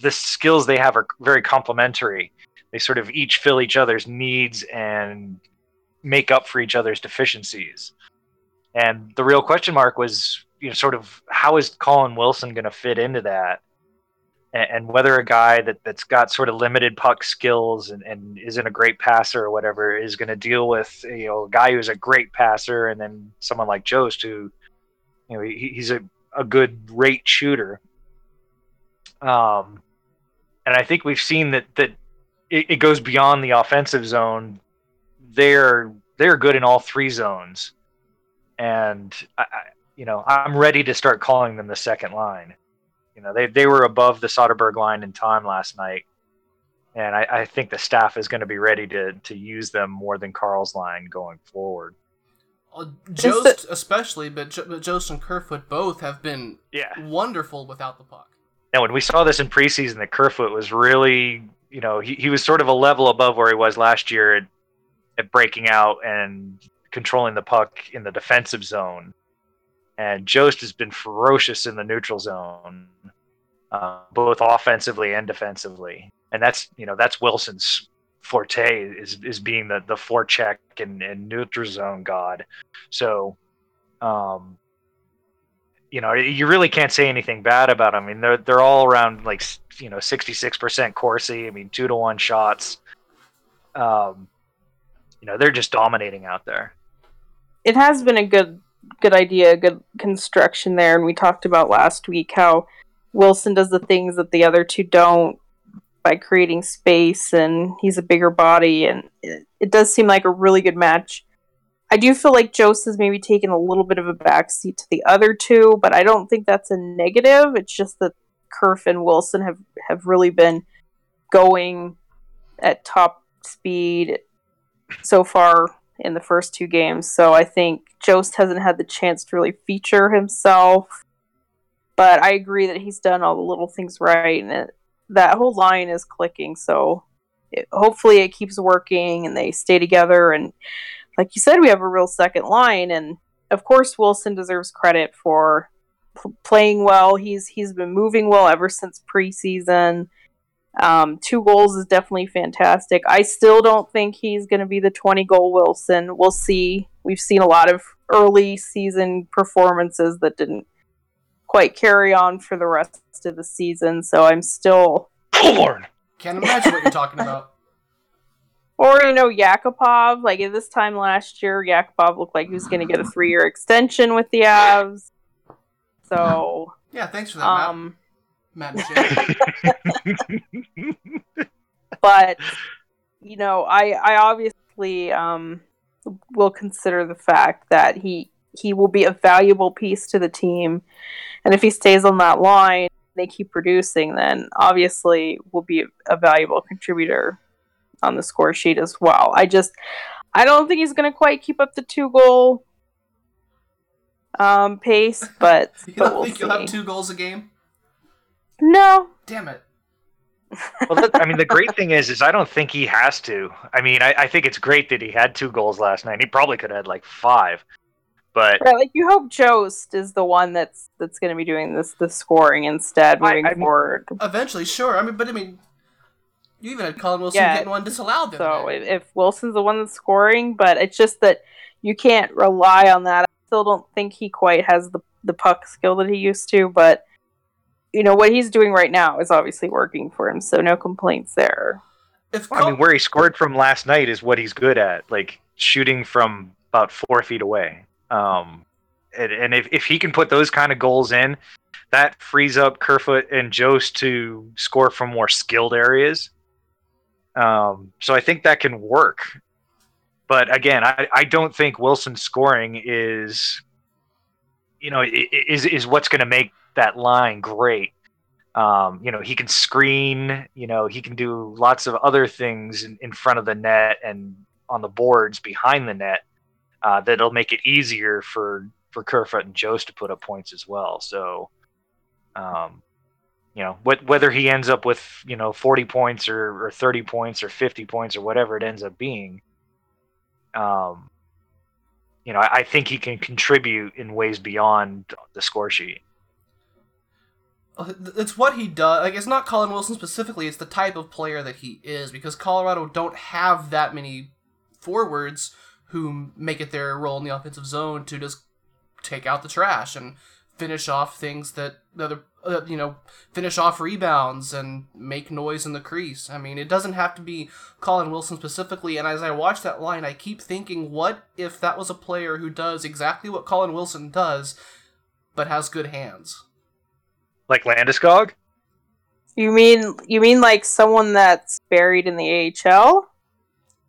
the skills they have are very complementary. They sort of each fill each other's needs and make up for each other's deficiencies. And the real question mark was, you know, sort of how is Colin Wilson going to fit into that? And, whether a guy that, that's got sort of limited puck skills and, and isn't a great passer or whatever is going to deal with, you know, a guy who's a great passer and then someone like Jost who, you know, he, he's a, a good rate shooter. Um, and I think we've seen that, that it, it goes beyond the offensive zone. They're, they're good in all three zones and I, I, you know I'm ready to start calling them the second line. You know they they were above the Soderberg line in time last night, and I, I think the staff is going to be ready to to use them more than Carl's line going forward. Uh, Jost especially, but, jo- but Jost and Kerfoot both have been Yeah. wonderful without the puck. And when we saw this in preseason, that Kerfoot was really you know he, he was sort of a level above where he was last year at, at breaking out and controlling the puck in the defensive zone. And Jost has been ferocious in the neutral zone, uh, both offensively and defensively. And that's you know that's Wilson's forte is is being the the forecheck and, and neutral zone god. So, um, you know you really can't say anything bad about them. I mean they're they're all around like you know sixty six percent Corsi. I mean two to one shots. Um, you know they're just dominating out there. it has been a good good idea, good construction there, and we talked about last week how Wilson does the things that the other two don't by creating space, and he's a bigger body, and it, it does seem like a really good match. I do feel like Jost has maybe taken a little bit of a backseat to the other two, but I don't think that's a negative. It's just that Kerf and Wilson have have really been going at top speed so far in the first two games. So I think Jost hasn't had the chance to really feature himself. But I agree that he's done all the little things right, and it, that whole line is clicking. So it, hopefully it keeps working, and they stay together. And like you said, we have a real second line, and of course Wilson deserves credit for p- playing well. He's he's been moving well ever since preseason. Um, two goals is definitely fantastic. I still don't think he's going to be the 20 goal Wilson. We'll see. We've seen a lot of early season performances that didn't quite carry on for the rest of the season. So I'm still, Corn. Can't imagine what you're talking about. or you know, Yakupov. Like at this time last year, Yakupov looked like he was going to get a three year extension with the Avs. So, Yeah, thanks for that, um, Matt. Matt but you know, I I obviously um will consider the fact that he he will be a valuable piece to the team, and if he stays on that line, they keep producing, then obviously will be a valuable contributor on the score sheet as well. I just I don't think he's going to quite keep up the two goal um pace, but, You but don't we'll think you'll have two goals a game? No, Damn it. well, that, I mean, the great thing is, is I don't think he has to. I mean, I, I think it's great that he had two goals last night. He probably could have had like five, but Right, like you hope Jost is the one that's that's going to be doing this the scoring instead I- moving I mean- forward. Eventually, sure. I mean, but I mean, you even had Colin Wilson Yeah. getting one disallowed. the So other if, if Wilson's the one that's scoring, but it's just that you can't rely on that. I still don't think he quite has the the puck skill that he used to, but you know what he's doing right now is obviously working for him, so no complaints there. if I mean, where he scored from last night is what he's good at, like shooting from about four feet away. Um, and, and if, if he can put those kind of goals in, that frees up Kerfoot and Jost to score from more skilled areas. Um, so I think that can work. But again, I, I don't think Wilson scoring is, you know, is is what's going to make that line great. Um, you know, he can screen. You know, he can do lots of other things in, in front of the net and on the boards behind the net. Uh, that'll make it easier for for Kerfoot and Jost to put up points as well. So, um, you know, wh- whether he ends up with you know forty points or, or thirty points or fifty points or whatever it ends up being, um, you know, I, I think he can contribute in ways beyond the score sheet. Uh, it's what he does. Like it's not Colin Wilson specifically. It's the type of player that he is because Colorado don't have that many forwards who make it their role in the offensive zone to just take out the trash and finish off things that the other, uh, you know, finish off rebounds and make noise in the crease. I mean, it doesn't have to be Colin Wilson specifically. And as I watch that line, I keep thinking, what if that was a player who does exactly what Colin Wilson does, but has good hands? Like Landeskog? You mean you mean like someone that's buried in the AHL?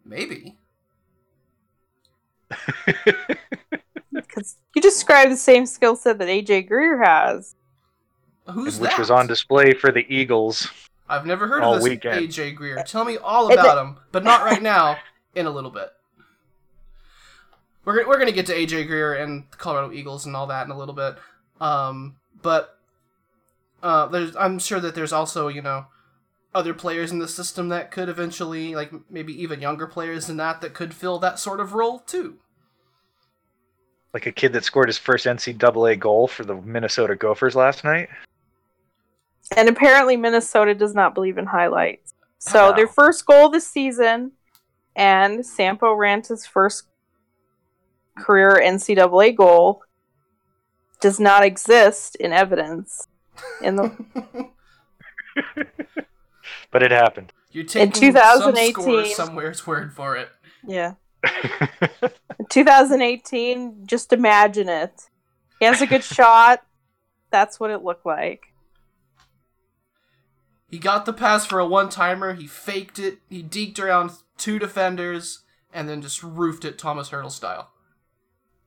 Maybe. Because you described the same skill set that AJ Greer has. Who's which that? was on display for the Eagles. I've never heard all of this weekend. AJ Greer. Tell me all about him, but not right now. In a little bit. We're gonna, we're gonna get to AJ Greer and the Colorado Eagles and all that in a little bit. Um, but uh, there's I'm sure that there's also you know other players in the system that could eventually like maybe even younger players than that that could fill that sort of role too. Like a kid that scored his first NCAA goal for the Minnesota Gophers last night. And apparently Minnesota does not believe in highlights. So Oh. their first goal this season and Sampo Ranta's first career NCAA goal does not exist in evidence. In the But it happened. You're taking some 2018 scores somewhere's word for it. yeah. In 2018, just imagine it. He has a good shot. That's what it looked like. He got the pass for a one timer. He faked it. He deked around two defenders and then just roofed it Thomas Hertl style.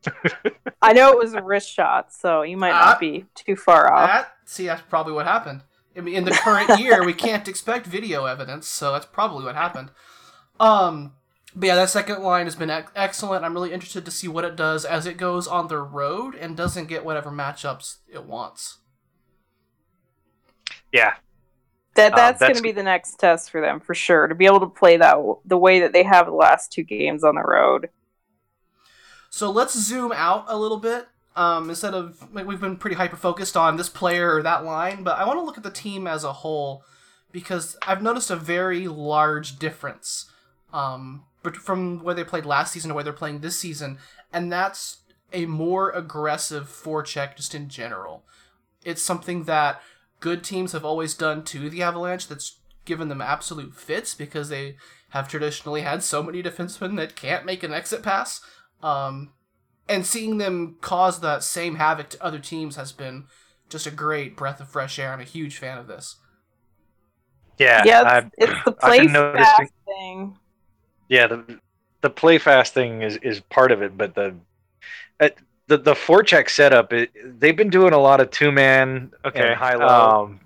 I know it was a wrist shot, so you might not be too far off. That see, that's probably what happened. I mean, in the current year, we can't expect video evidence, so that's probably what happened. Um, but yeah, that second line has been ec- excellent. I'm really interested to see what it does as it goes on the road and doesn't get whatever matchups it wants. Yeah, That Um, that's, going to be the next test for them for sure to be able to play that the way that they have the last two games on the road. So let's zoom out a little bit. Um, instead of like, we've been pretty hyper focused on this player or that line, but I want to look at the team as a whole because I've noticed a very large difference um, but from where they played last season to where they're playing this season, and that's a more aggressive forecheck just in general. It's something that good teams have always done to the Avalanche. That's given them absolute fits because they have traditionally had so many defensemen that can't make an exit pass. Um, and seeing them cause that same havoc to other teams has been just a great breath of fresh air. I'm a huge fan of this. yeah, yeah, I- it's, it's the I've play been noticing- fast thing. yeah. The the play fast thing is is part of it, but the uh, the the forecheck setup, it, they've been doing a lot of two man Okay, and high low, um,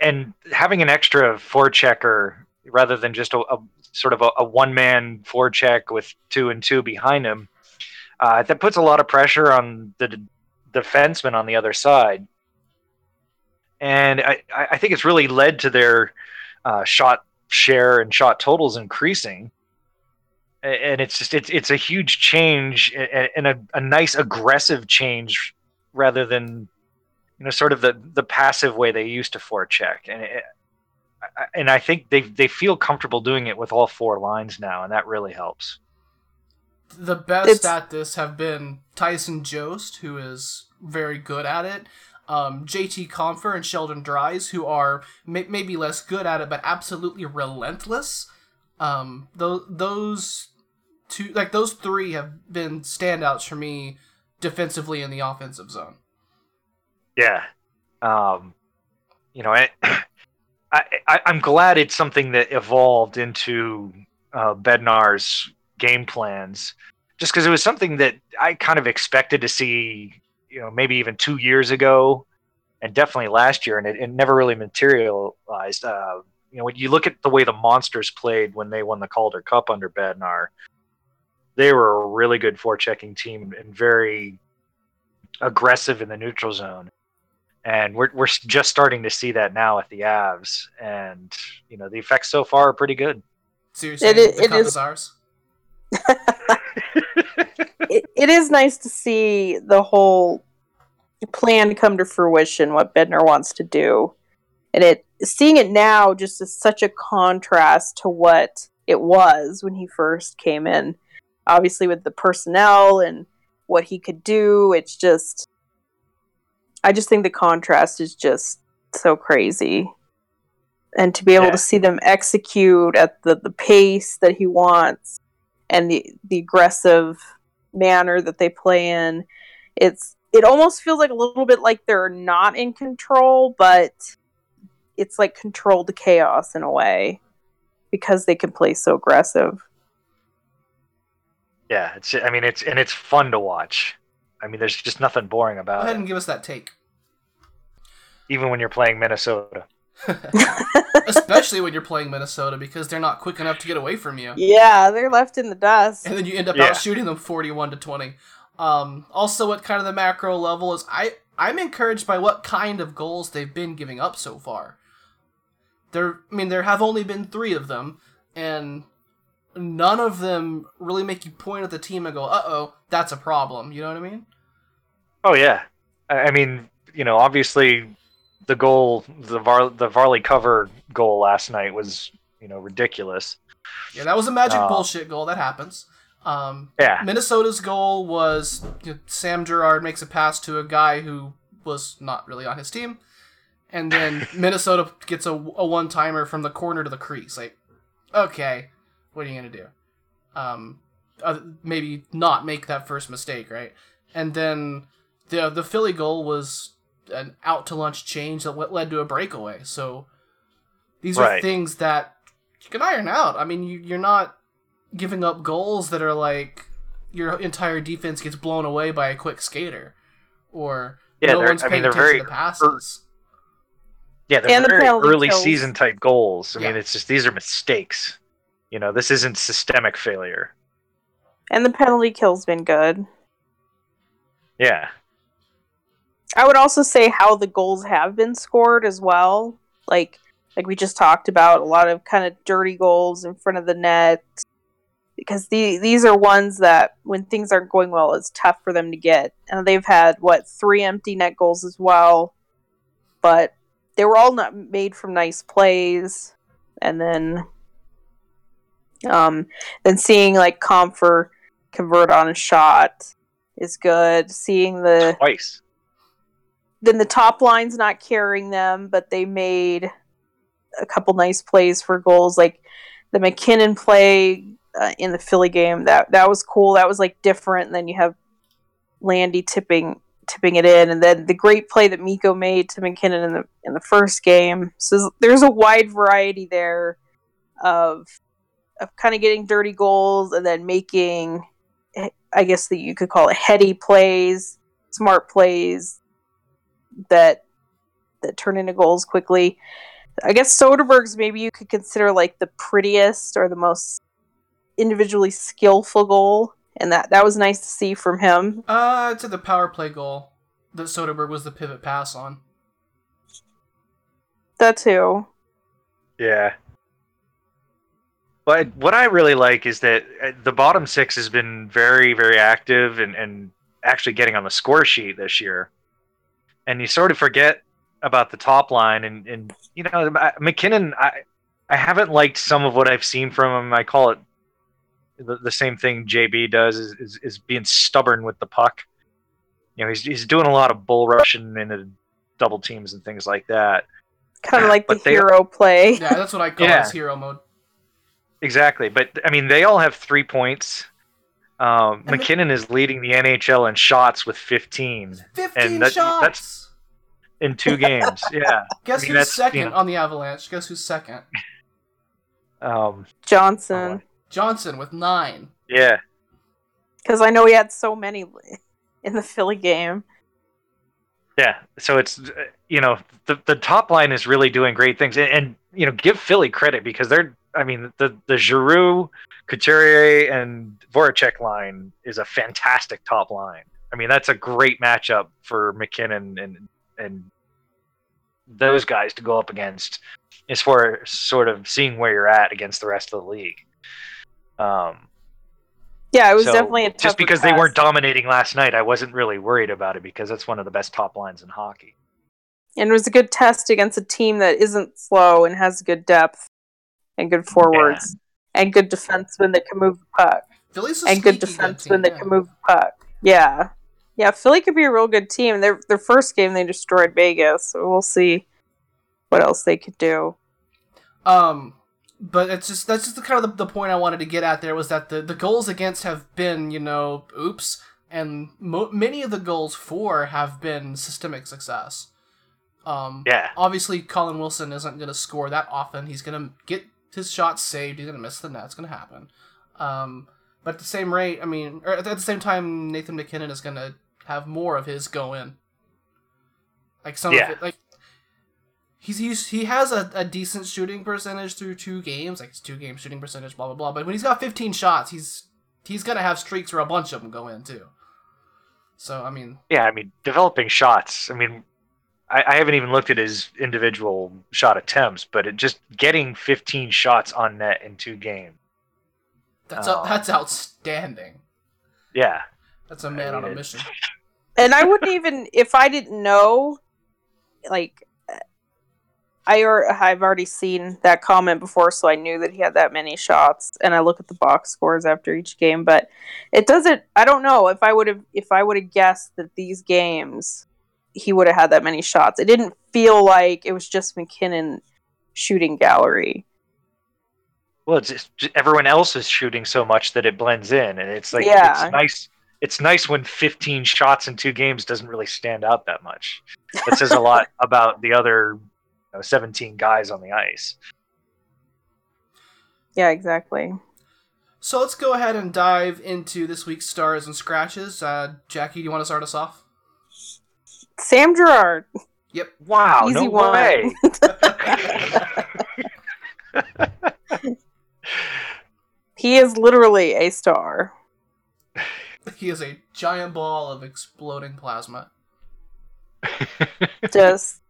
and having an extra forechecker rather than just a, a sort of a, a one man forecheck with two and two behind him. Uh, that puts a lot of pressure on the d- defenseman on the other side, and I, I I think it's really led to their uh, shot share and shot totals increasing. A- And it's just it's it's a huge change and a, a nice aggressive change rather than you know sort of the the passive way they used to forecheck and it, I- and I think they they feel comfortable doing it with all four lines now and that really helps. The best It's- at this have been Tyson Jost, who is very good at it. Um, JT Compher and Sheldon Dries, who are may- maybe less good at it, but absolutely relentless. Um, those those two, like those three, have been standouts for me defensively in the offensive zone. Yeah. Um, you know, I, I, I'm glad it's something that evolved into uh, Bednar's game plans, just because it was something that I kind of expected to see, you know, maybe even two years ago, and definitely last year, and it, it never really materialized. Uh, you know, when you look at the way the Monsters played when they won the Calder Cup under Bednar, they were a really good forechecking team and very aggressive in the neutral zone and we're we're just starting to see that now at the Avs, and you know the effects so far are pretty good. Seriously, It i- the it cup is- is ours. it, it is nice to see the whole plan come to fruition what bednar wants to do and it seeing it now just is such a contrast to what it was when he first came in obviously with the personnel and what he could do it's just i just think the contrast is just so crazy and to be able Yeah. to see them execute at the, the pace that he wants and the the aggressive manner that they play in it's it almost feels like a little bit like they're not in control but it's like controlled chaos in a way because they can play so aggressive Yeah, it's I mean it's and it's fun to watch. I mean, there's just nothing boring about it. Go ahead it, and give us that take. even when you're playing Minnesota. Especially when you're playing Minnesota because they're not quick enough to get away from you. yeah they're left in the dust And then you end up Yeah. out shooting them 41 to 20. Um, also, at kind of the macro level, is I, I'm encouraged by what kind of goals they've been giving up so far. There, I mean, there have only been three of them, and none of them really make you point at the team and go, uh oh, that's a problem. You know what I mean? Oh yeah, I, mean you know obviously the goal the Var the Varley cover goal last night was you know ridiculous. Yeah, that was a magic Uh, bullshit goal. That happens. Um, Yeah, Minnesota's goal was you know, Sam Girard makes a pass to a guy who was not really on his team, and then Minnesota gets a, a one timer from the corner to the crease. Like, okay, what are you gonna do? Um, uh, maybe not make that first mistake, right? And then the the Philly goal was an out to lunch change that led to a breakaway. So these are Right. things that you can iron out. I mean, you, you're not giving up goals that are like your entire defense gets blown away by a quick skater, or Yeah, no they're- one's I mean, paying they're attention very to passes. yeah, they're And the very penalty early kills. season type goals. I mean, it's just these are mistakes. You know, this isn't systemic failure. and the penalty kill's been good Yeah, I would also say how the goals have been scored as well. Like like we just talked about, a lot of kind of dirty goals in front of the net. Because the, these are ones that when things aren't going well, it's tough for them to get. And they've had what three empty net goals as well, but they were all not made from nice plays. And then, um, then seeing like Compher convert on a shot is good. Seeing the twice. then the top line's not carrying them, but they made a couple nice plays for goals, like the MacKinnon play uh, in the Philly game. That that was cool. That was like different. And then you have Landy tipping tipping it in, and then the great play that Mikko made to MacKinnon in the in the first game. So there's a wide variety there of of kind of getting dirty goals and then making, I guess that you could call it heady plays, smart plays that that turn into goals quickly. I guess Soderberg's maybe you could consider like the prettiest or the most individually skillful goal, and that that was nice to see from him. Uh, to the power play goal that Soderberg was the pivot pass on. That too. Yeah. But what I really like is that uh, the bottom six has been very, very active and, and actually getting on the score sheet this year. And you sort of forget about the top line. And, and you know, MacKinnon, I, I haven't liked some of what I've seen from him. I call it the, the same thing JB does is, is, is being stubborn with the puck. You know, he's, he's doing a lot of bull rushing into double teams and things like that. Kind of like the they- hero play. Yeah, that's what I call Yeah. his hero mode. Exactly, but I mean, they all have three points. Um, And the- MacKinnon is leading the NHL in shots with 15 15 that- shots. that's- in two games. Yeah. Guess I mean, who's second you know- on the Avalanche? Guess who's second? Um, Johnson. Johnson with nine. yeah. Because I know he had so many in the Philly game. Yeah. So it's, uh, you know, the, the top line is really doing great things. And, and, you know, give Philly credit because they're, I mean, the, the Giroux, Couturier, and Voracek line is a fantastic top line. I mean, that's a great matchup for MacKinnon and, and those guys to go up against as far as sort of seeing where you're at against the rest of the league. Um, Yeah, it was so definitely a just because they weren't dominating last night, I wasn't really worried about it because that's one of the best top lines in hockey. and it was a good test against a team that isn't slow and has good depth and good forwards and good defense when they can move the puck Philly's a and good defense good defensemen team, that yeah. can move the puck. Yeah, yeah. Philly could be a real good team. Their their first game they destroyed Vegas, so we'll see what else they could do. Um, but it's just that's just the kind of the, the point I wanted to get at there was that the the goals against have been you know oops, and mo- many of the goals for have been systemic success. Um, Yeah. obviously Colin Wilson isn't going to score that often. He's going to get his shots saved. He's going to miss the net. It's going to happen. Um, but at the same rate, I mean, or at the same time, Nathan MacKinnon is going to have more of his go in. Like some Yeah. of it, like he's, he's he has a, a decent shooting percentage through two games, like his two game shooting percentage, blah blah blah. But when he's got 15 shots, he's he's gonna have streaks where a bunch of them go in too. So I mean, Yeah, I mean, developing shots. I mean, I, I haven't even looked at his individual shot attempts, but it just getting 15 shots on net in two games. that's a, um, that's outstanding. Yeah, That's a man I on a mean, mission. And I wouldn't even if I didn't know, like. I or I've already seen that comment before, so I knew that he had that many shots. And I look at the box scores after each game, but it doesn't. I don't know if I would have if I would have guessed that these games he would have had that many shots. It didn't feel like it was just MacKinnon shooting gallery. well, it's just, j- everyone else is shooting so much that it blends in, and it's like Yeah. it's nice. It's nice when 15 shots in two games doesn't really stand out that much. That says a lot about the other you know, 17 guys on the ice. Yeah, exactly. So let's go ahead and dive into this week's stars and scratches. Uh, Jackie, do you want to start us off? Sam Girard. Yep. Wow, Easy no one. way. He is literally a star. He is a giant ball of exploding plasma. Just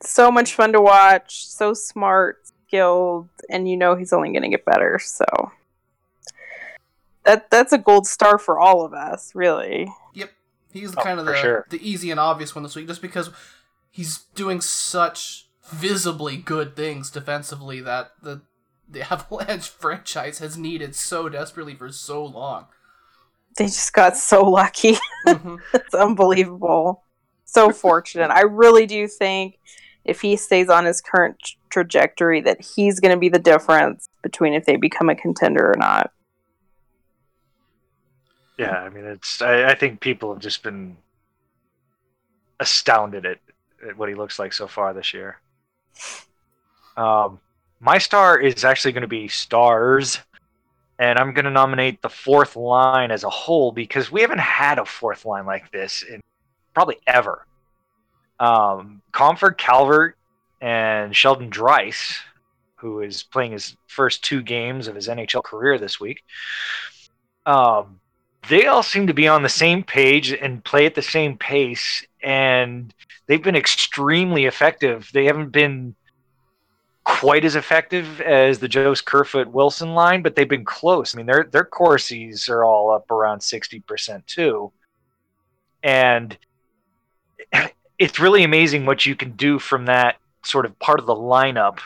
so much fun to watch, so smart, skilled, and you know he's only going to get better. So that that's a gold star for all of us, really. Yep. He's Oh, kind of the, sure. the easy and obvious one this week just because he's doing such visibly good things defensively that the the Avalanche franchise has needed so desperately for so long. They just got so lucky. Mhm. it's unbelievable. So fortunate. I really do think if he stays on his current t- trajectory that he's going to be the difference between if they become a contender or not. Yeah, I mean, it's. I, I think people have just been astounded at, at what he looks like so far this year. Um, my star is actually going to be stars, and I'm going to nominate the fourth line as a whole because we haven't had a fourth line like this in probably ever. Um, Compher Calvert and Sheldon Dries, who is playing his first two games of his NHL career this week. Um, they all seem to be on the same page and play at the same pace and they've been extremely effective they haven't been quite as effective as the Jost Kerfoot Wilson line, but they've been close. I mean, their their Corsies are all up around sixty percent too, and it's really amazing what you can do from that sort of part of the lineup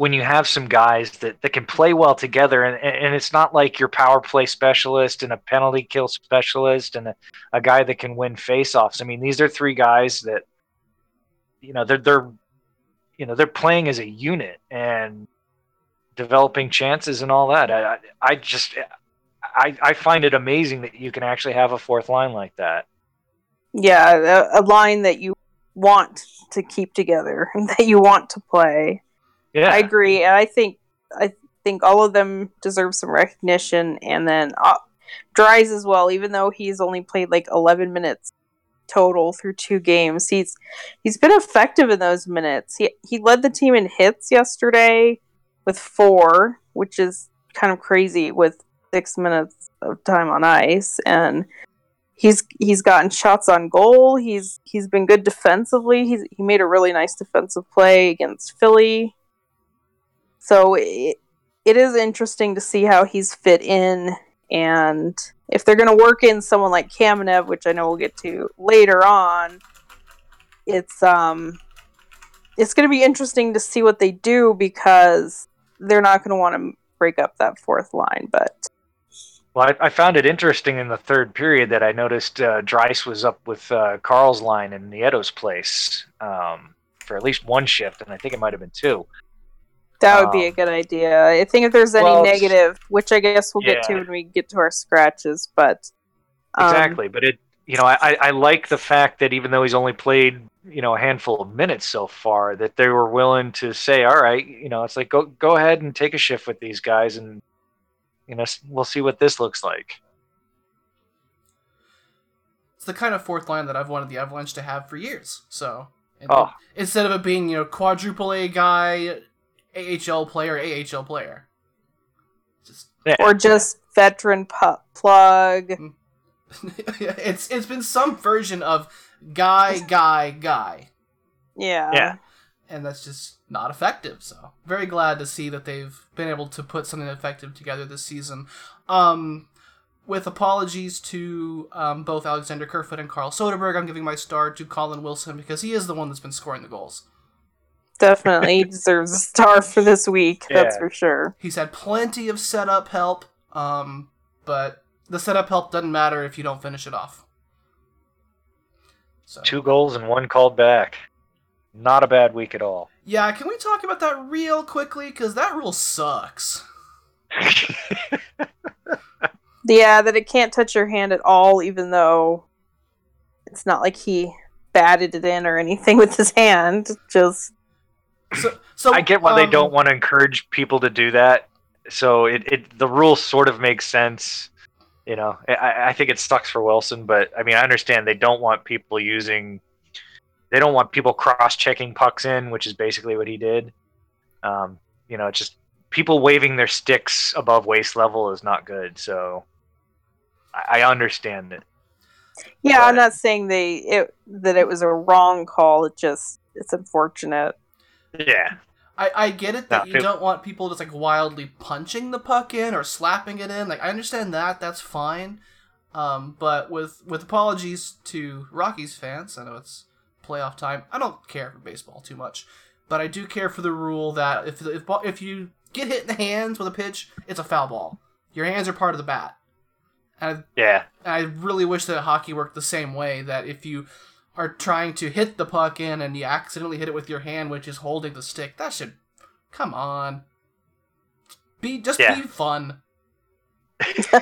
when you have some guys that, that can play well together and, and it's not like your power play specialist and a penalty kill specialist and a, a guy that can win face-offs. I mean, these are three guys that you know, they're they're you know, they're playing as a unit and developing chances and all that. I I just I, I find it amazing that you can actually have a fourth line like that. Yeah, a, a line that you want to keep together, that you want to play. Yeah, I agree, and I think I think all of them deserve some recognition, and then uh, Dries as well. Even though he's only played like 11 minutes total through two games, he's he's been effective in those minutes. He he led the team in hits yesterday with four, which is kind of crazy with six minutes of time on ice, and he's he's gotten shots on goal. He's he's been good defensively. He's he made a really nice defensive play against Philly. So it, it is interesting to see how he's fit in and if they're going to work in someone like Kamenev, which I know we'll get to later on, it's um it's going to be interesting to see what they do because they're not going to want to break up that fourth line, but Well, I, I found it interesting in the third period that I noticed uh, Dries was up with uh, Carl's line in Nieto's place um, for at least one shift, and I think it might have been two. That would be a Um, good idea. I think if there's any well, negative, which I guess we'll get to when we get to our scratches, but um, Exactly, but it you know I, I I like the fact that even though he's only played you know a handful of minutes so far, that they were willing to say, all right, you know, it's like go go ahead and take a shift with these guys, and you know we'll see what this looks like. It's the kind of fourth line that I've wanted the Avalanche to have for years. So and- Oh. instead of it being you know quadruple A guy, AHL player, AHL player, just Yeah. or just veteran pu- plug. it's it's been some version of guy, guy, guy. Yeah. Yeah. and that's just not effective. So very glad to see that they've been able to put something effective together this season. Um, with apologies to um, both Alexander Kerfoot and Carl Soderberg, I'm giving my star to Colin Wilson because he is the one that's been scoring the goals. Definitely deserves a star for this week. That's for sure. He's had plenty of setup help, um, but the setup help doesn't matter if you don't finish it off. So Two goals and one called back. Not a bad week at all. yeah, can we talk about that real quickly? Because that rule sucks. Yeah, that it can't touch your hand at all, even though it's not like he batted it in or anything with his hand. Just So, so I get why they um, don't want to encourage people to do that. So it, it the rule sort of makes sense. You know, I, I think it sucks for Wilson, but I mean, I understand they don't want people using, they don't want people cross checking pucks in, which is basically what he did. Um, you know, it's just people waving their sticks above waist level is not good. So I, I understand it. yeah, I'm not saying they it that it was a wrong call. It just it's unfortunate. Yeah, I, I get it that No, you don't want people just like wildly punching the puck in or slapping it in. Like I understand that, that's fine. Um, but with with apologies to Rockies fans, I know it's playoff time. I don't care for baseball too much, but I do care for the rule that if if if you get hit in the hands with a pitch, it's a foul ball. Your hands are part of the bat. And yeah, I, I really wish that hockey worked the same way. That if you are trying to hit the puck in and you accidentally hit it with your hand, which is holding the stick, that should come on. Be just Yeah. be fun.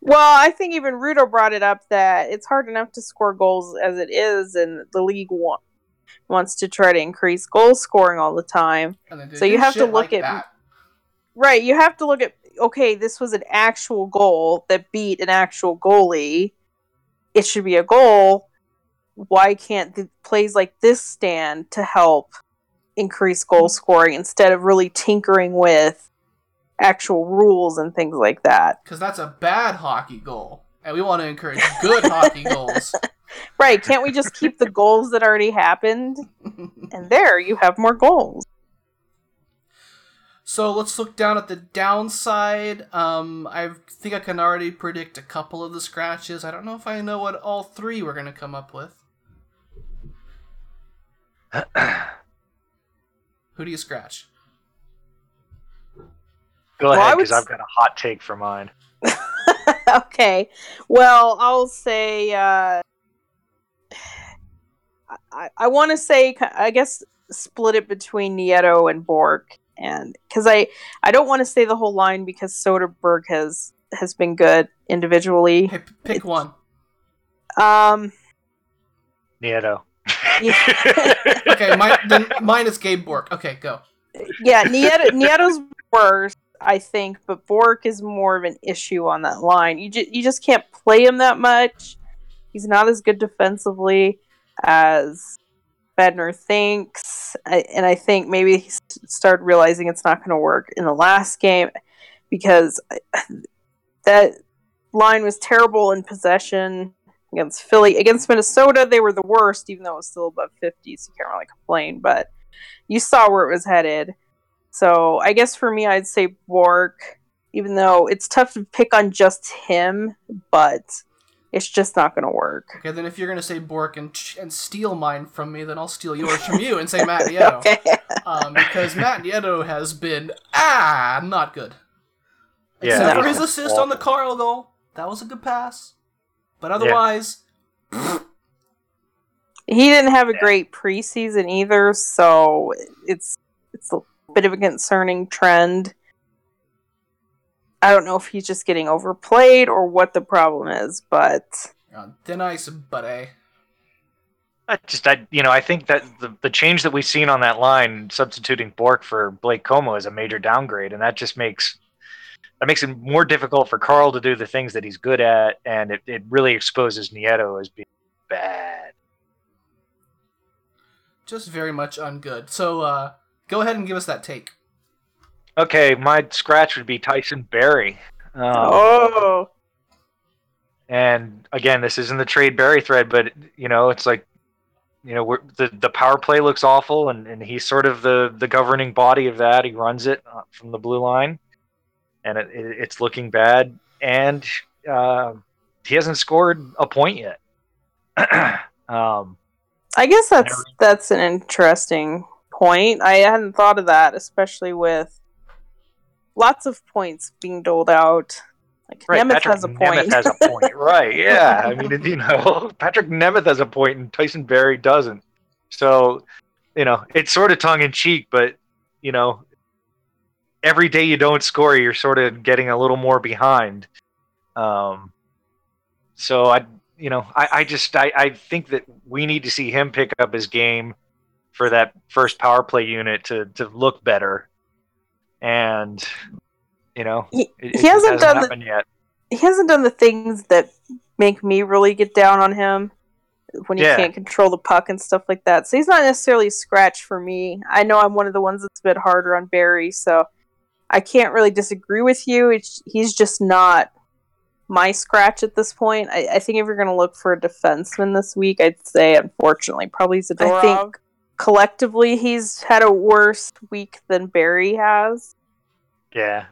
well, I think even Rudo brought it up that it's hard enough to score goals as it is, and the league wa- wants to try to increase goal scoring all the time. And then they So you have to look like at- that. Right, you have to look at okay, this was an actual goal that beat an actual goalie. It should be a goal. Why can't the plays like this stand to help increase goal scoring instead of really tinkering with actual rules and things like that? because that's a bad hockey goal, and we want to encourage good hockey goals. Right, can't we just keep the goals that already happened and there you have more goals? So let's look down at the downside. Um, I think I can already predict a couple of the scratches. I don't know if I know what all three we're gonna come up with. Who do you scratch? Go Well, I ahead, would because s- I've got a hot take for mine. okay. Well, I'll say uh I, I want to say I guess split it between Nieto and Bourque and cuz I I don't want to say the whole line because Soderberg has has been good individually. Hey, p- pick one. Um Nieto. Yeah. Okay, mine, then mine is Gabe Bourque. Okay, go. yeah, Nieto, Nieto's worse, I think, but Bourque is more of an issue on that line. You just you just can't play him that much. He's not as good defensively as Bednar thinks, I, and I think maybe he s- started realizing it's not going to work in the last game because uh, that line was terrible in possession against Philly. Against Minnesota, they were the worst, even though it was still above 50, so you can't really complain. But you saw where it was headed. So I guess for me, I'd say Bourque, even though it's tough to pick on just him, but it's just not going to work. Okay, then if you're gonna say Bourque and and steal mine from me, then I'll steal yours from you and say Matt Nieto. Okay. Um, because Matt Nieto has been ah not good. Yeah, Except for his assist on the Carl goal. That was a good pass. But otherwise, He didn't have a great preseason either, so it's it's a bit of a concerning trend. I don't know if he's just getting overplayed or what the problem is, but uh, thin ice, buddy. I just, I, you know, I think that the, the change that we've seen on that line, substituting Bourque for Blake Comeau, is a major downgrade, and that just makes that makes it more difficult for Carl to do the things that he's good at, and it, it really exposes Nieto as being bad. Just very much ungood. So uh, go ahead and give us that take. Okay, my scratch would be Tyson Barrie. Um, oh, And again, this isn't the trade Barrie thread, but you know, it's like, you know, we're, the the power play looks awful, and, and he's sort of the the governing body of that. He runs it uh, from the blue line, and it, it, it's looking bad. And uh, he hasn't scored a point yet. um, I guess that's that's an interesting point. I hadn't thought of that, especially with lots of points being doled out. Like right, Nemeth Patrik has a point. Nemeth has a point. right? Yeah, I mean, you know, Patrik Nemeth has a point, and Tyson Barrie doesn't. So, you know, it's sort of tongue in cheek, but you know, every day you don't score, you're sort of getting a little more behind. Um, so I, you know, I, I just I, I think that we need to see him pick up his game for that first power play unit to to look better, and you know, He- it, he it hasn't done the- yet. he hasn't done the things that make me really get down on him when he Yeah. can't control the puck and stuff like that. So he's not necessarily a scratch for me. I know I'm one of the ones that's a bit harder on Barrie, so I can't really disagree with you. It's, he's just not my scratch at this point. I, I think if you're going to look for a defenseman this week, I'd say unfortunately probably Zadorov. I think collectively he's had a worse week than Barrie has. Yeah,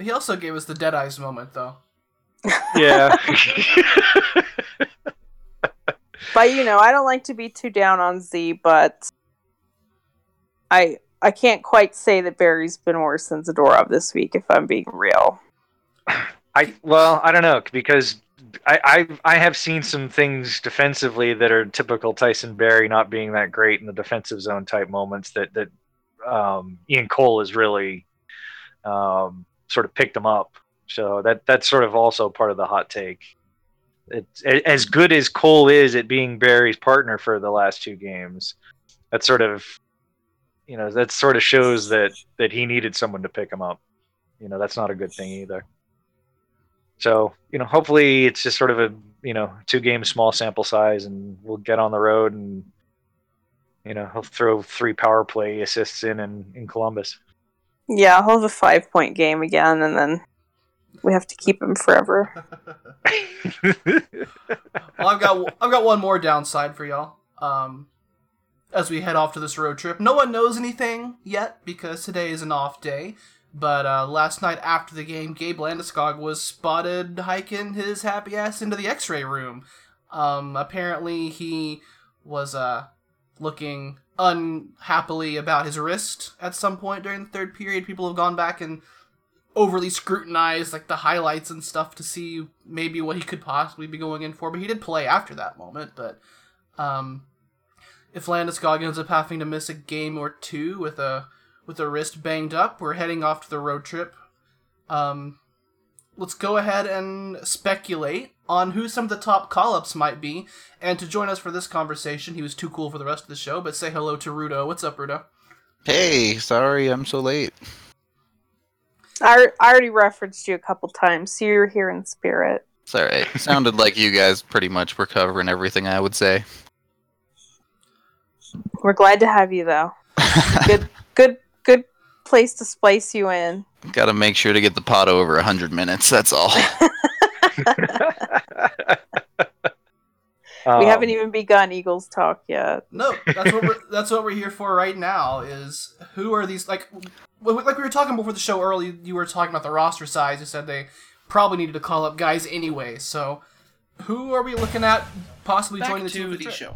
He also gave us the dead eyes moment, though. yeah. But you know, I don't like to be too down on Z, but I I can't quite say that Barrie's been worse than Zadorov this week, if I'm being real. I well, I don't know because I, I I have seen some things defensively that are typical Tyson Barrie not being that great in the defensive zone type moments that that um, Ian Cole has really um, sort of picked him up. So that that's sort of also part of the hot take. It's as good as Cole is at being Barrie's partner for the last two games. That's sort of you know that sort of shows that that he needed someone to pick him up. You know that's not a good thing either. So, you know, hopefully it's just sort of a, you know, two game small sample size and we'll get on the road and, you know, he'll throw three power play assists in in, in Columbus. Yeah, he'll have a five point game again, and then we have to keep him forever. Well, I've got I've got one more downside for y'all. Um, as we head off to this road trip. No one knows anything yet because today is an off day. But uh, last night after the game, Gabe Landeskog was spotted hiking his happy ass into the X-ray room. Um, apparently, he was uh, looking unhappily about his wrist at some point during the third period. People have gone back and overly scrutinized like the highlights and stuff to see maybe what he could possibly be going in for. But he did play after that moment. But um, if Landeskog ends up having to miss a game or two with a with a wrist banged up, we're heading off to the road trip. Um, let's go ahead and speculate on who some of the top call ups might be. And to join us for this conversation, he was too cool for the rest of the show, but say hello to Rudo. What's up, Rudo? Hey, sorry I'm so late. I, I already referenced you a couple times, so you're here in spirit. It's alright. Sounded like you guys pretty much were covering everything I would say. We're glad to have you, though. Good, good, good place to splice you in. Gotta make sure to get the pot over 100 minutes, that's all. We Um, haven't even begun Eagles talk yet. No, that's what we're that's what we're here for right now. Is who are these like like we were talking before the show early? You were talking about the roster size. You said they probably needed to call up guys anyway. So who are we looking at possibly joining the team for the show?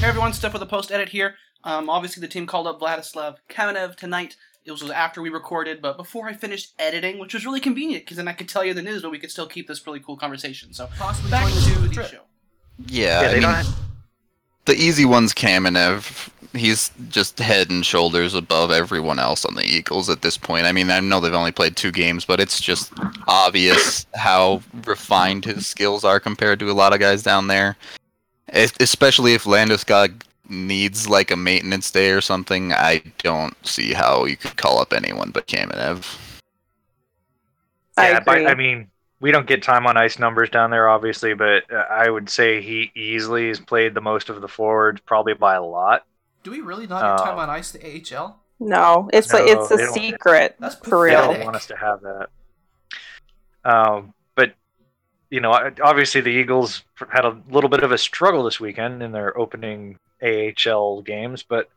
Hey everyone, Steph with the post edit here. Um, obviously the team called up Vladislav Kamenev tonight. It was after we recorded, but before I finished editing, which was really convenient because then I could tell you the news, but we could still keep this really cool conversation. So possibly Back the to the the show. Yeah, Yeah, I mean, don't. the easy one's Kamenev. He's just head and shoulders above everyone else on the Eagles at this point. I mean, I know they've only played two games, but it's just obvious how refined his skills are compared to a lot of guys down there. Es- Especially if Landeskog needs like a maintenance day or something, I don't see how you could call up anyone but Kamenev. I yeah, but. I mean, we don't get time on ice numbers down there, obviously, but uh, I would say he easily has played the most of the forwards, probably by a lot. Do we really not get time Oh. on ice in the AHL? no, it's No, like it's a secret That's for They don't want us to have that. Um, but you know, obviously the Eagles had a little bit of a struggle this weekend in their opening AHL games, but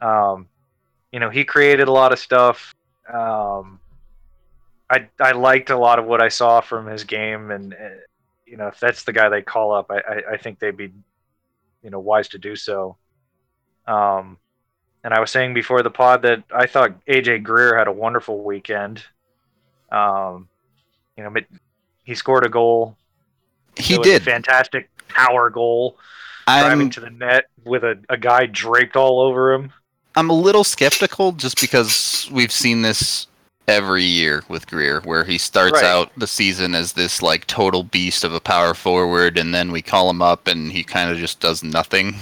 um, you know, he created a lot of stuff. Um, I I liked a lot of what I saw from his game, and uh, you know, if that's the guy they call up, I, I, I think they'd be, you know, wise to do so. Um, and I was saying before the pod that I thought AJ Greer had a wonderful weekend. Um, you know, he scored a goal. He It was a did. fantastic power goal, driving I'm to the net with a, a guy draped all over him. I'm a little skeptical just because we've seen this every year with Greer, where he starts Right. out the season as this like total beast of a power forward, and then we call him up and he kind of just does nothing.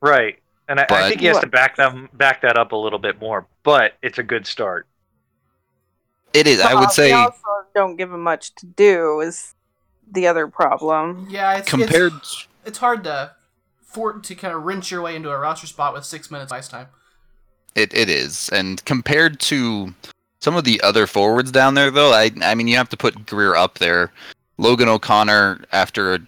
Right, and I, I think he has to back them back that up a little bit more. But it's a good start. It is. I would say also don't give him much to do is the other problem. Yeah, it's compared. It's, it's hard to for to kind of wrench your way into a roster spot with six minutes ice time. It it is, and compared to some of the other forwards down there, though, I I mean you have to put Greer up there. Logan O'Connor, after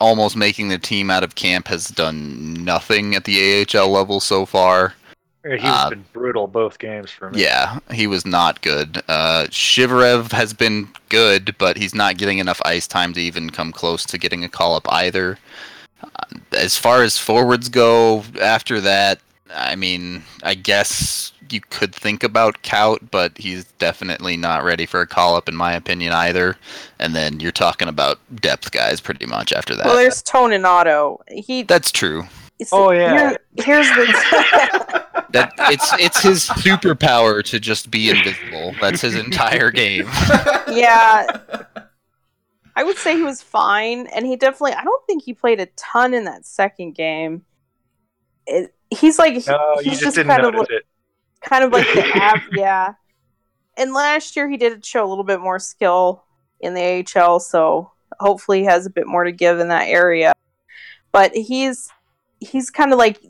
almost making the team out of camp, has done nothing at the AHL level so far. He's Uh, been brutal both games for me. Yeah, he was not good. Uh, Shvyrev has been good, but he's not getting enough ice time to even come close to getting a call up either. Uh, as far as forwards go, after that, I mean, I guess you could think about Cout, but he's definitely not ready for a call up, in my opinion, either. And then you're talking about depth guys pretty much after that. Well, there's Toninato. He. That's true. Oh, yeah. here- here's the. That it's it's his superpower to just be invisible. That's his entire game. yeah. I would say he was fine, and he definitely. I don't think he played a ton in that second game. It, he's like No, you he's just, didn't kind of like, it. kind of like the app, yeah. And last year he did show a little bit more skill in the AHL, so hopefully he has a bit more to give in that area. But he's he's kind of like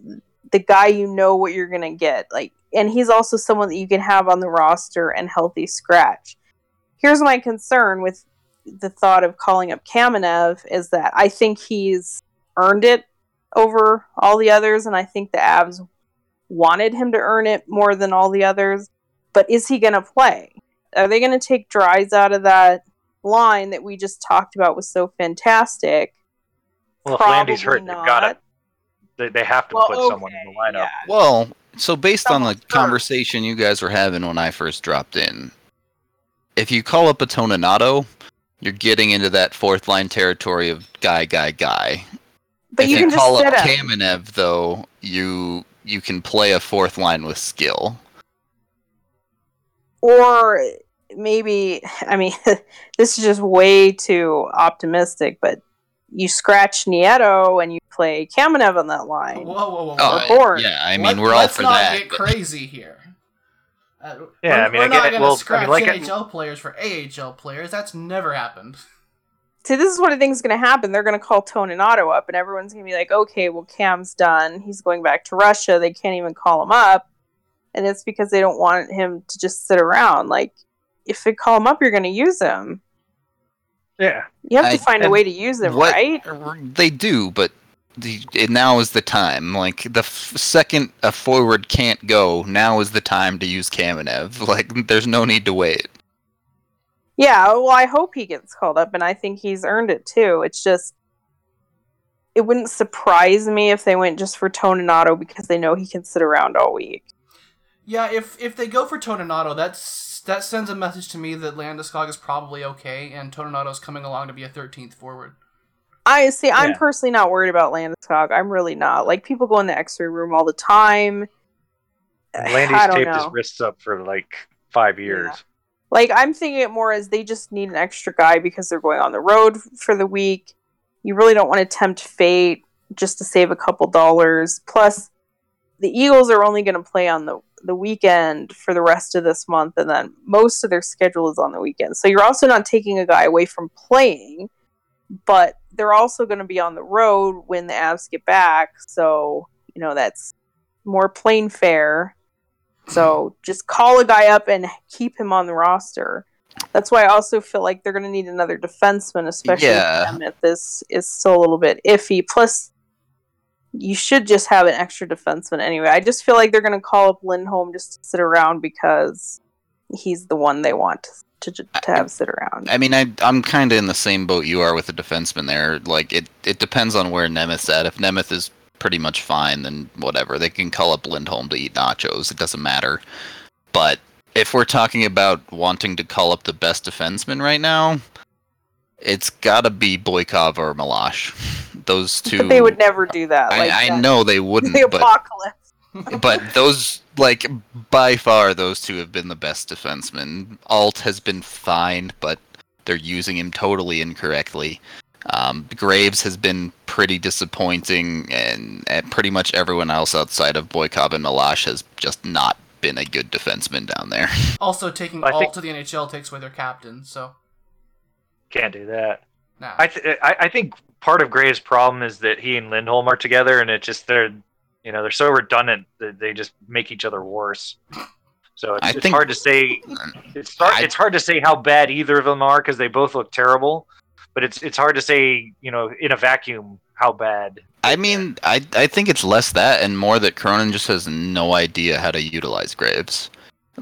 the guy you know what you're gonna get, like, and he's also someone that you can have on the roster and healthy scratch. Here's my concern with the thought of calling up Kamenev is that I think he's earned it over all the others, and I think the Avs wanted him to earn it more than all the others. But is he going to play? Are they going to take Dries out of that line that we just talked about was so fantastic? Well, if Landy's hurt, Probably they've got to. Not. They, they have to Well, put someone in the lineup. yeah. Well, so based on the hurt. conversation you guys were having when I first dropped in, if you call up a Toninato, you're getting into that fourth line territory of guy, guy, guy. But if you you, can just call sit up. Kamenev, though, you you can play a fourth line with skill. or maybe I mean this is just way too optimistic, but you scratch Nieto and you play Kamenev on that line. Whoa, whoa, whoa! Oh, whoa. Yeah, I mean Let- we're all for that. let's not get but- crazy here. Uh, Yeah, I mean, we're I not gonna Well, I mean, scratch like it- NHL players for AHL players. That's never happened. See, this is what I think is going to happen. They're going to call Toninato up, and everyone's going to be like, "Okay, well, Cam's done. He's going back to Russia. They can't even call him up." And it's because they don't want him to just sit around. Like, if they call him up, you're going to use him. Yeah. You have I- to find a way to use him, What- right? They do, but the, it, now is the time. Like the f- second a forward can't go, now is the time to use Kamenev. Like there's no need to wait. Yeah, well, I hope he gets called up, and I think he's earned it too. It's just, it wouldn't surprise me if they went just for Toninato because they know he can sit around all week. Yeah, if if they go for Toninato, that's that sends a message to me that Landeskog is probably okay, and Toninato's coming along to be a 13th forward. I see. I'm Yeah. personally not worried about Landeskog. I'm really not. Like people go in the X-ray room all the time. And Landy's don't taped his wrists up for like five years. Like I'm thinking it more as they just need an extra guy because they're going on the road for the week. You really don't want to tempt fate just to save a couple dollars. Plus, the Eagles are only going to play on the the weekend for the rest of this month, and then most of their schedule is on the weekend. So you're also not taking a guy away from playing, but they're also going to be on the road when the Avs get back. So you know that's more plane fare. So just call a guy up and keep him on the roster. That's why I also feel like they're going to need another defenseman, especially Yeah. if this is still a little bit iffy. Plus, you should just have an extra defenseman anyway. I just feel like they're going to call up Lindholm just to sit around because he's the one they want to, to, to have sit around. I mean, I I'm kind of in the same boat you are with the defenseman there. Like it it depends on where Nemeth's at. If Nemeth is pretty much fine, then whatever. They can call up Lindholm to eat nachos. It doesn't matter. But if we're talking about wanting to call up the best defenseman right now, it's got to be Boikov or Meloche. Those two. but they would never do that. I, like I that. know they wouldn't, the but apocalypse. but those like by far those two have been the best defensemen. Alt has been fine, but they're using him totally incorrectly. Um, Graves has been pretty disappointing, and, and pretty much everyone else outside of Boikov and Meloche has just not been a good defenseman down there. Also, taking I alt think- to the NHL takes away their captain, so Can't do that. nah. I, th- I I think part of Graves' problem is that he and Lindholm are together, and it just they're you know they're so redundant that they just make each other worse. So it's, it's think- hard to say. It's hard, I- it's hard to say how bad either of them are because they both look terrible. But it's it's hard to say you know in a vacuum how bad. I mean, I I think it's less that and more that Cronin just has no idea how to utilize Graves.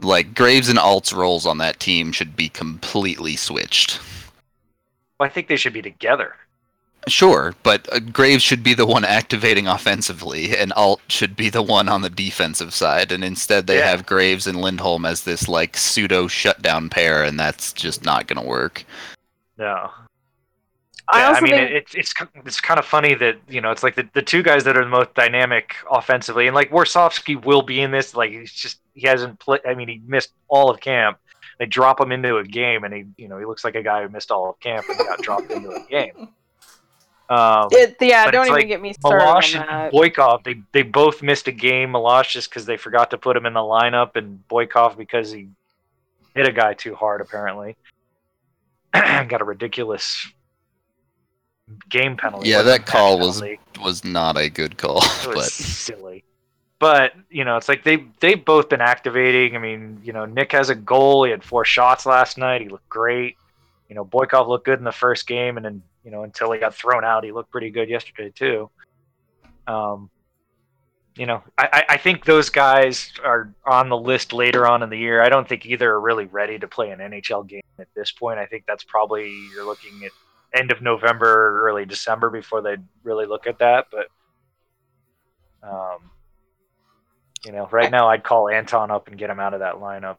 Like Graves and Alt's roles on that team should be completely switched. I think they should be together. Sure, but uh, Graves should be the one activating offensively, and Alt should be the one on the defensive side. And instead, they Yeah. have Graves and Lindholm as this like pseudo shutdown pair, and that's just not going to work. No. I Yeah, also I mean, think it, it's it's it's kind of funny that you know it's like the, the two guys that are the most dynamic offensively, and like Warsofsky will be in this. Like he's just he hasn't played. I mean, he missed all of camp. They drop him into a game, and he you know he looks like a guy who missed all of camp and got dropped into a game. Um, it, yeah, don't even like get me started Meloche on and that. Boikov, they they both missed a game. Meloche just because they forgot to put him in the lineup, and Boikov because he hit a guy too hard apparently. Got a ridiculous game penalty. Yeah, that call match was penalty. was not a good call. It was But silly. But you know, it's like they they've both been activating. I mean, you know, Nick has a goal. He had four shots last night. He looked great. You know, Boikov looked good in the first game, and then you know until he got thrown out, he looked pretty good yesterday too. Um, you know, I, I- think those guys are on the list later on in the year. I don't think either are really ready to play an NHL game at this point. I think that's probably you're looking at end of November, early December before they really look at that. But um, you know, right now I'd call Anton up and get him out of that lineup.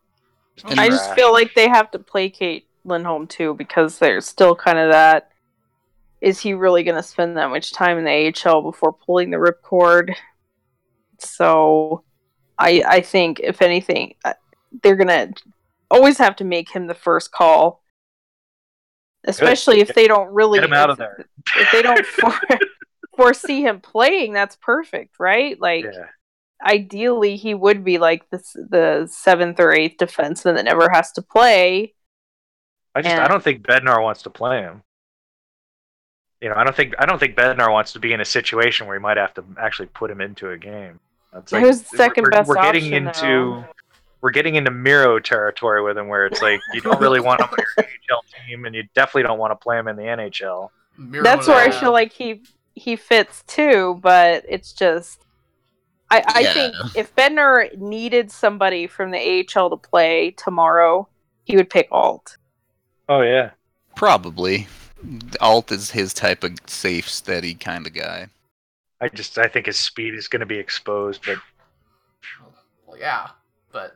And I just feel like they have to placate Lindholm too because there's still kind of that. Is he really going to spend that much time in the AHL before pulling the ripcord? So, I I think if anything, uh, they're gonna always have to make him the first call, especially if they don't really Get him out of there. If they don't for, foresee him playing, that's perfect, right? Like Yeah. Ideally he would be like the the seventh or eighth defenseman that never has to play. I just And- I don't think Bednar wants to play him. You know, I don't think I don't think Bednar wants to be in a situation where he might have to actually put him into a game. It's Who's the second we're, best We're getting option, into though? we're getting into Miro territory with him, where it's like you don't really want him on your AHL team, and you definitely don't want to play him in the NHL. Miro That's where I feel like he he fits too, but it's just I, I Yeah. think if Bednar needed somebody from the AHL to play tomorrow, he would pick Alt. Oh yeah, Probably. Alt is his type of safe, steady kind of guy. I just I think his speed is going to be exposed, but Well, yeah, but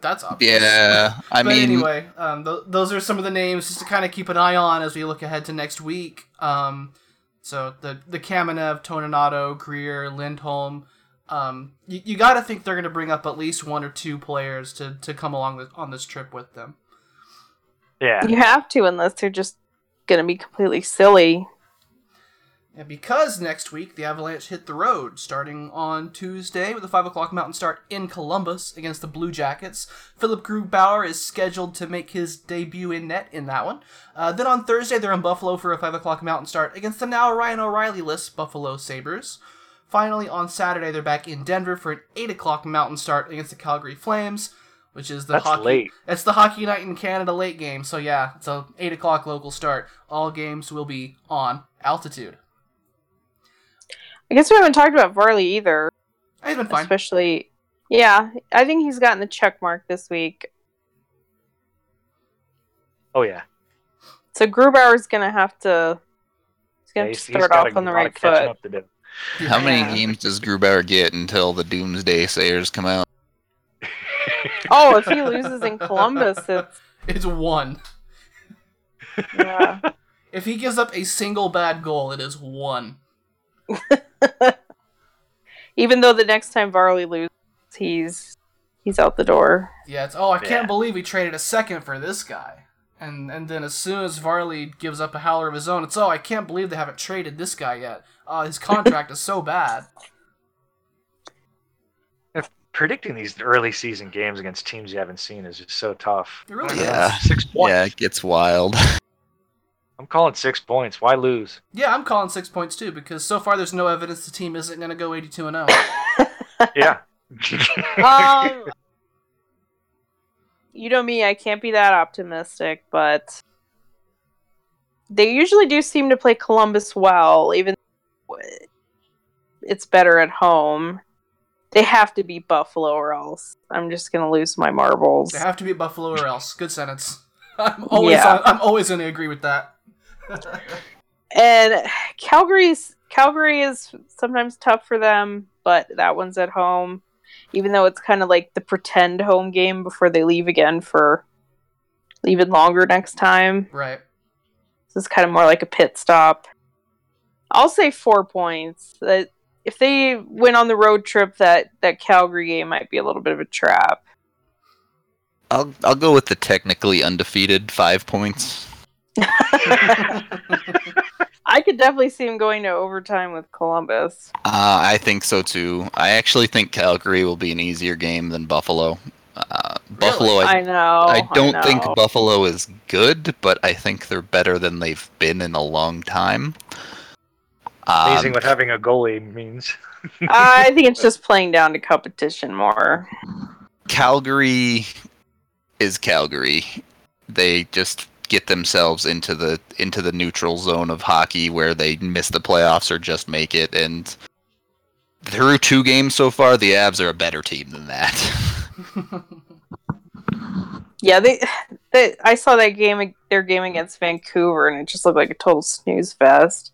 that's obvious. Yeah, I but mean, anyway, um, th- those are some of the names just to kind of keep an eye on as we look ahead to next week. Um, so the the Kamenev, Toninato, Greer, Lindholm. Um, you, you got to think they're going to bring up at least one or two players to, to come along with, on this trip with them. yeah, You have to unless they're just gonna be completely silly. And because next week the Avalanche hit the road, starting on Tuesday with a 5 o'clock mountain start in Columbus against the Blue Jackets, Philipp Grubauer is scheduled to make his debut in net in that one. Uh, then on Thursday they're in Buffalo for a 5 o'clock mountain start against the now Ryan O'Reilly list Buffalo Sabres. Finally, on Saturday they're back in Denver for an 8 o'clock mountain start against the Calgary Flames, which is the That's hockey. late. It's the hockey night in Canada late game, so yeah, it's a 8 o'clock local start. All games will be on altitude. I guess we haven't talked about Varley either. Eh, he's been fine. Especially yeah, I think he's gotten the check mark this week. oh yeah. So Grubauer's gonna have to he's yeah gonna he's, start he's off a on the lot right of catching foot. Up to do. how many Yeah. games does Grubauer get until the Doomsday Sayers come out? Oh, if he loses in Columbus, it's It's one. yeah. If he gives up a single bad goal, it is one. Even though the next time Varley loses, he's he's out the door. Yeah, it's oh I can't believe we traded a second for this guy. And and then as soon as Varley gives up a howler of his own, it's oh I can't believe they haven't traded this guy yet. Uh, his contract is so bad. If Predicting these early season games against teams you haven't seen is just so tough. It really Yeah. is. Six points. Yeah, it gets wild. I'm calling six points. Why lose? Yeah, I'm calling six points too because so far there's no evidence the team isn't going to go 82 and oh. 0. Yeah. Um, you know me, I can't be that optimistic, but they usually do seem to play Columbus well, even though it's better at home. They have to be Buffalo, or else I'm just gonna lose my marbles. They have to be Buffalo or else. Good sentence. I'm always Yeah. I'm always going to agree with that. And Calgary's Calgary is sometimes tough for them, but that one's at home. Even though it's kind of like the pretend home game before they leave again for even longer next time. right. This is kind of more like a pit stop. I'll say four points. That if they went on the road trip, that that Calgary game might be a little bit of a trap. I'll I'll go with the technically undefeated five points. I could definitely see him going to overtime with Columbus. Uh, I think so too. I actually think Calgary will be an easier game than Buffalo. Uh, Buffalo, I, I know. I don't know. think Buffalo is good, but I think they're better than they've been in a long time. Amazing Um, what having a goalie means. I think it's just playing down to competition more. Calgary is Calgary. They just get themselves into the into the neutral zone of hockey where they miss the playoffs or just make it and through two games so far, the Avs are a better team than that. Yeah, they, they. I saw that game, their game against Vancouver, and it just looked like a total snooze fest.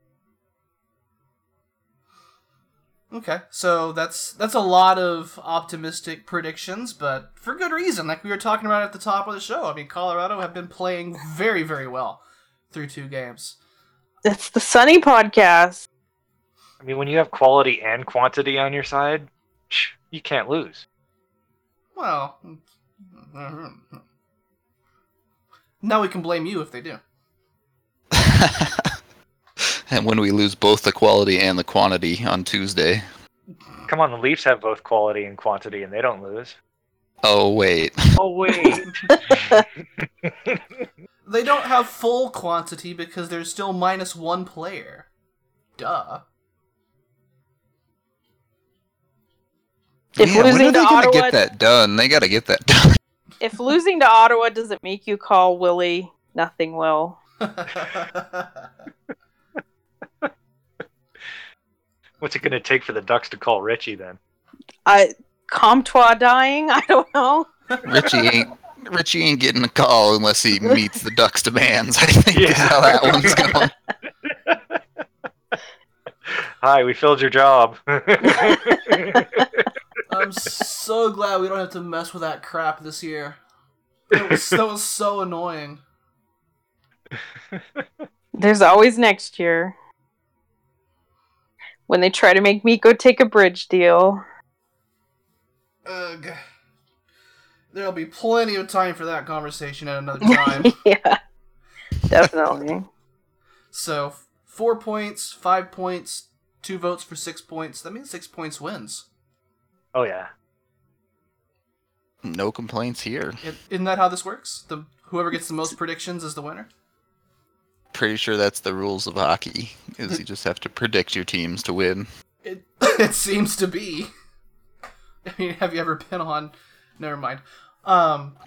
Okay, so that's that's a lot of optimistic predictions, but for good reason. Like we were talking about at the top of the show. I mean, Colorado have been playing very, very well through two games. It's the Sunny podcast. I mean, when you have quality and quantity on your side, you can't lose. Well, mm-hmm. now we can blame you if they do. and when we lose both the quality and the quantity on Tuesday. Come on, the Leafs have both quality and quantity, and they don't lose. Oh wait. Oh wait. They don't have full quantity because there's still minus one player. Duh. If yeah, when losing are they to gonna Ottawa- get that done? They gotta get that done. If losing to Ottawa doesn't make you call Willie, nothing will. What's it going to take for the Ducks to call Ritchie then? I Comtois dying. I don't know. Ritchie ain't Ritchie ain't getting a call unless he meets the Ducks' demands. I think is how that one's going. Hi, we filled your job. I'm so glad we don't have to mess with that crap this year. That was, that was so annoying. There's always next year. When they try to make me go take a bridge deal. Ugh. There'll be plenty of time for that conversation at another time. yeah. Definitely. so, four points, five points, two votes for six points. That means six points wins. oh yeah. No complaints here. I- Isn't that how this works? The whoever gets the most predictions is the winner. Pretty sure that's the rules of hockey. Is you just have to predict your teams to win. It it seems to be. I mean, have you ever been on? Never mind. Um.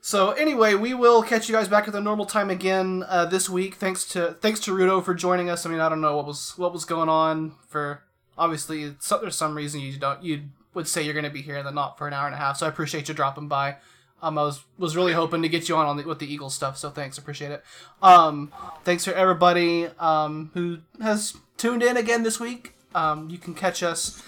so anyway, we will catch you guys back at the normal time again uh, this week. Thanks to thanks to Rudo for joining us. I mean, I don't know what was what was going on for. Obviously, so, there's some reason you don't you would say you're going to be here and then not for an hour and a half. So I appreciate you dropping by. Um, I was was really hoping to get you on, on the, with the Eagles stuff. So thanks, appreciate it. Um, thanks for everybody um, who has tuned in again this week. Um, you can catch us.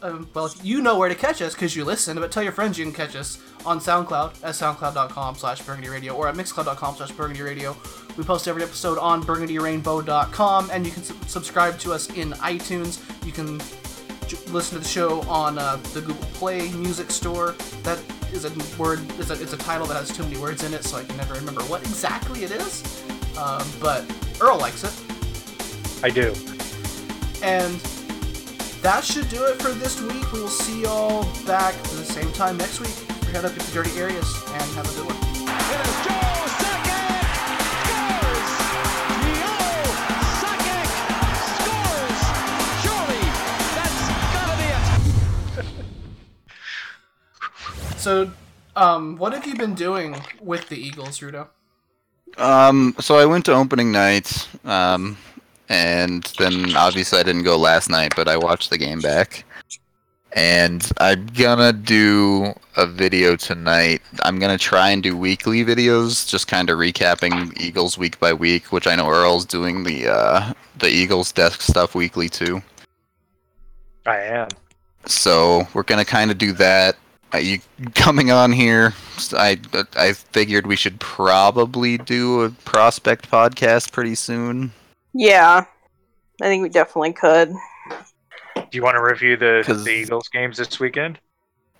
Um, well, you know where to catch us because you listen, but tell your friends you can catch us on SoundCloud at soundcloud.com slash Burgundy Rainbow or at mixcloud.com slash Burgundy Rainbow. We post every episode on burgundyrainbow.com and you can su- subscribe to us in iTunes. You can j- listen to the show on uh, the Google Play Music Store. That is a word, it's a, it's a title that has too many words in it, so I can never remember what exactly it is. Um, but Earl likes it. I do. And that should do it for this week. We will see y'all back at the same time next week. Head up into dirty areas and have a good one. So, um, what have you been doing with the Eagles, Rudo? Um, so I went to opening night, um, and then obviously I didn't go last night, but I watched the game back. And I'm gonna do a video tonight. I'm gonna try and do weekly videos, just kind of recapping Eagles week by week, which I know Earl's doing the uh, the Eagles desk stuff weekly too. I am. So we're gonna kind of do that. You coming on here? I I figured we should probably do a prospect podcast pretty soon. Yeah. I think we definitely could. Do you want to review the, 'Cause- the Eagles games this weekend?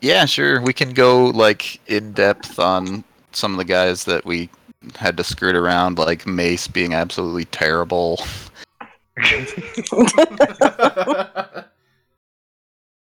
Yeah, sure. We can go like in depth on some of the guys that we had to skirt around, like Mace being absolutely terrible.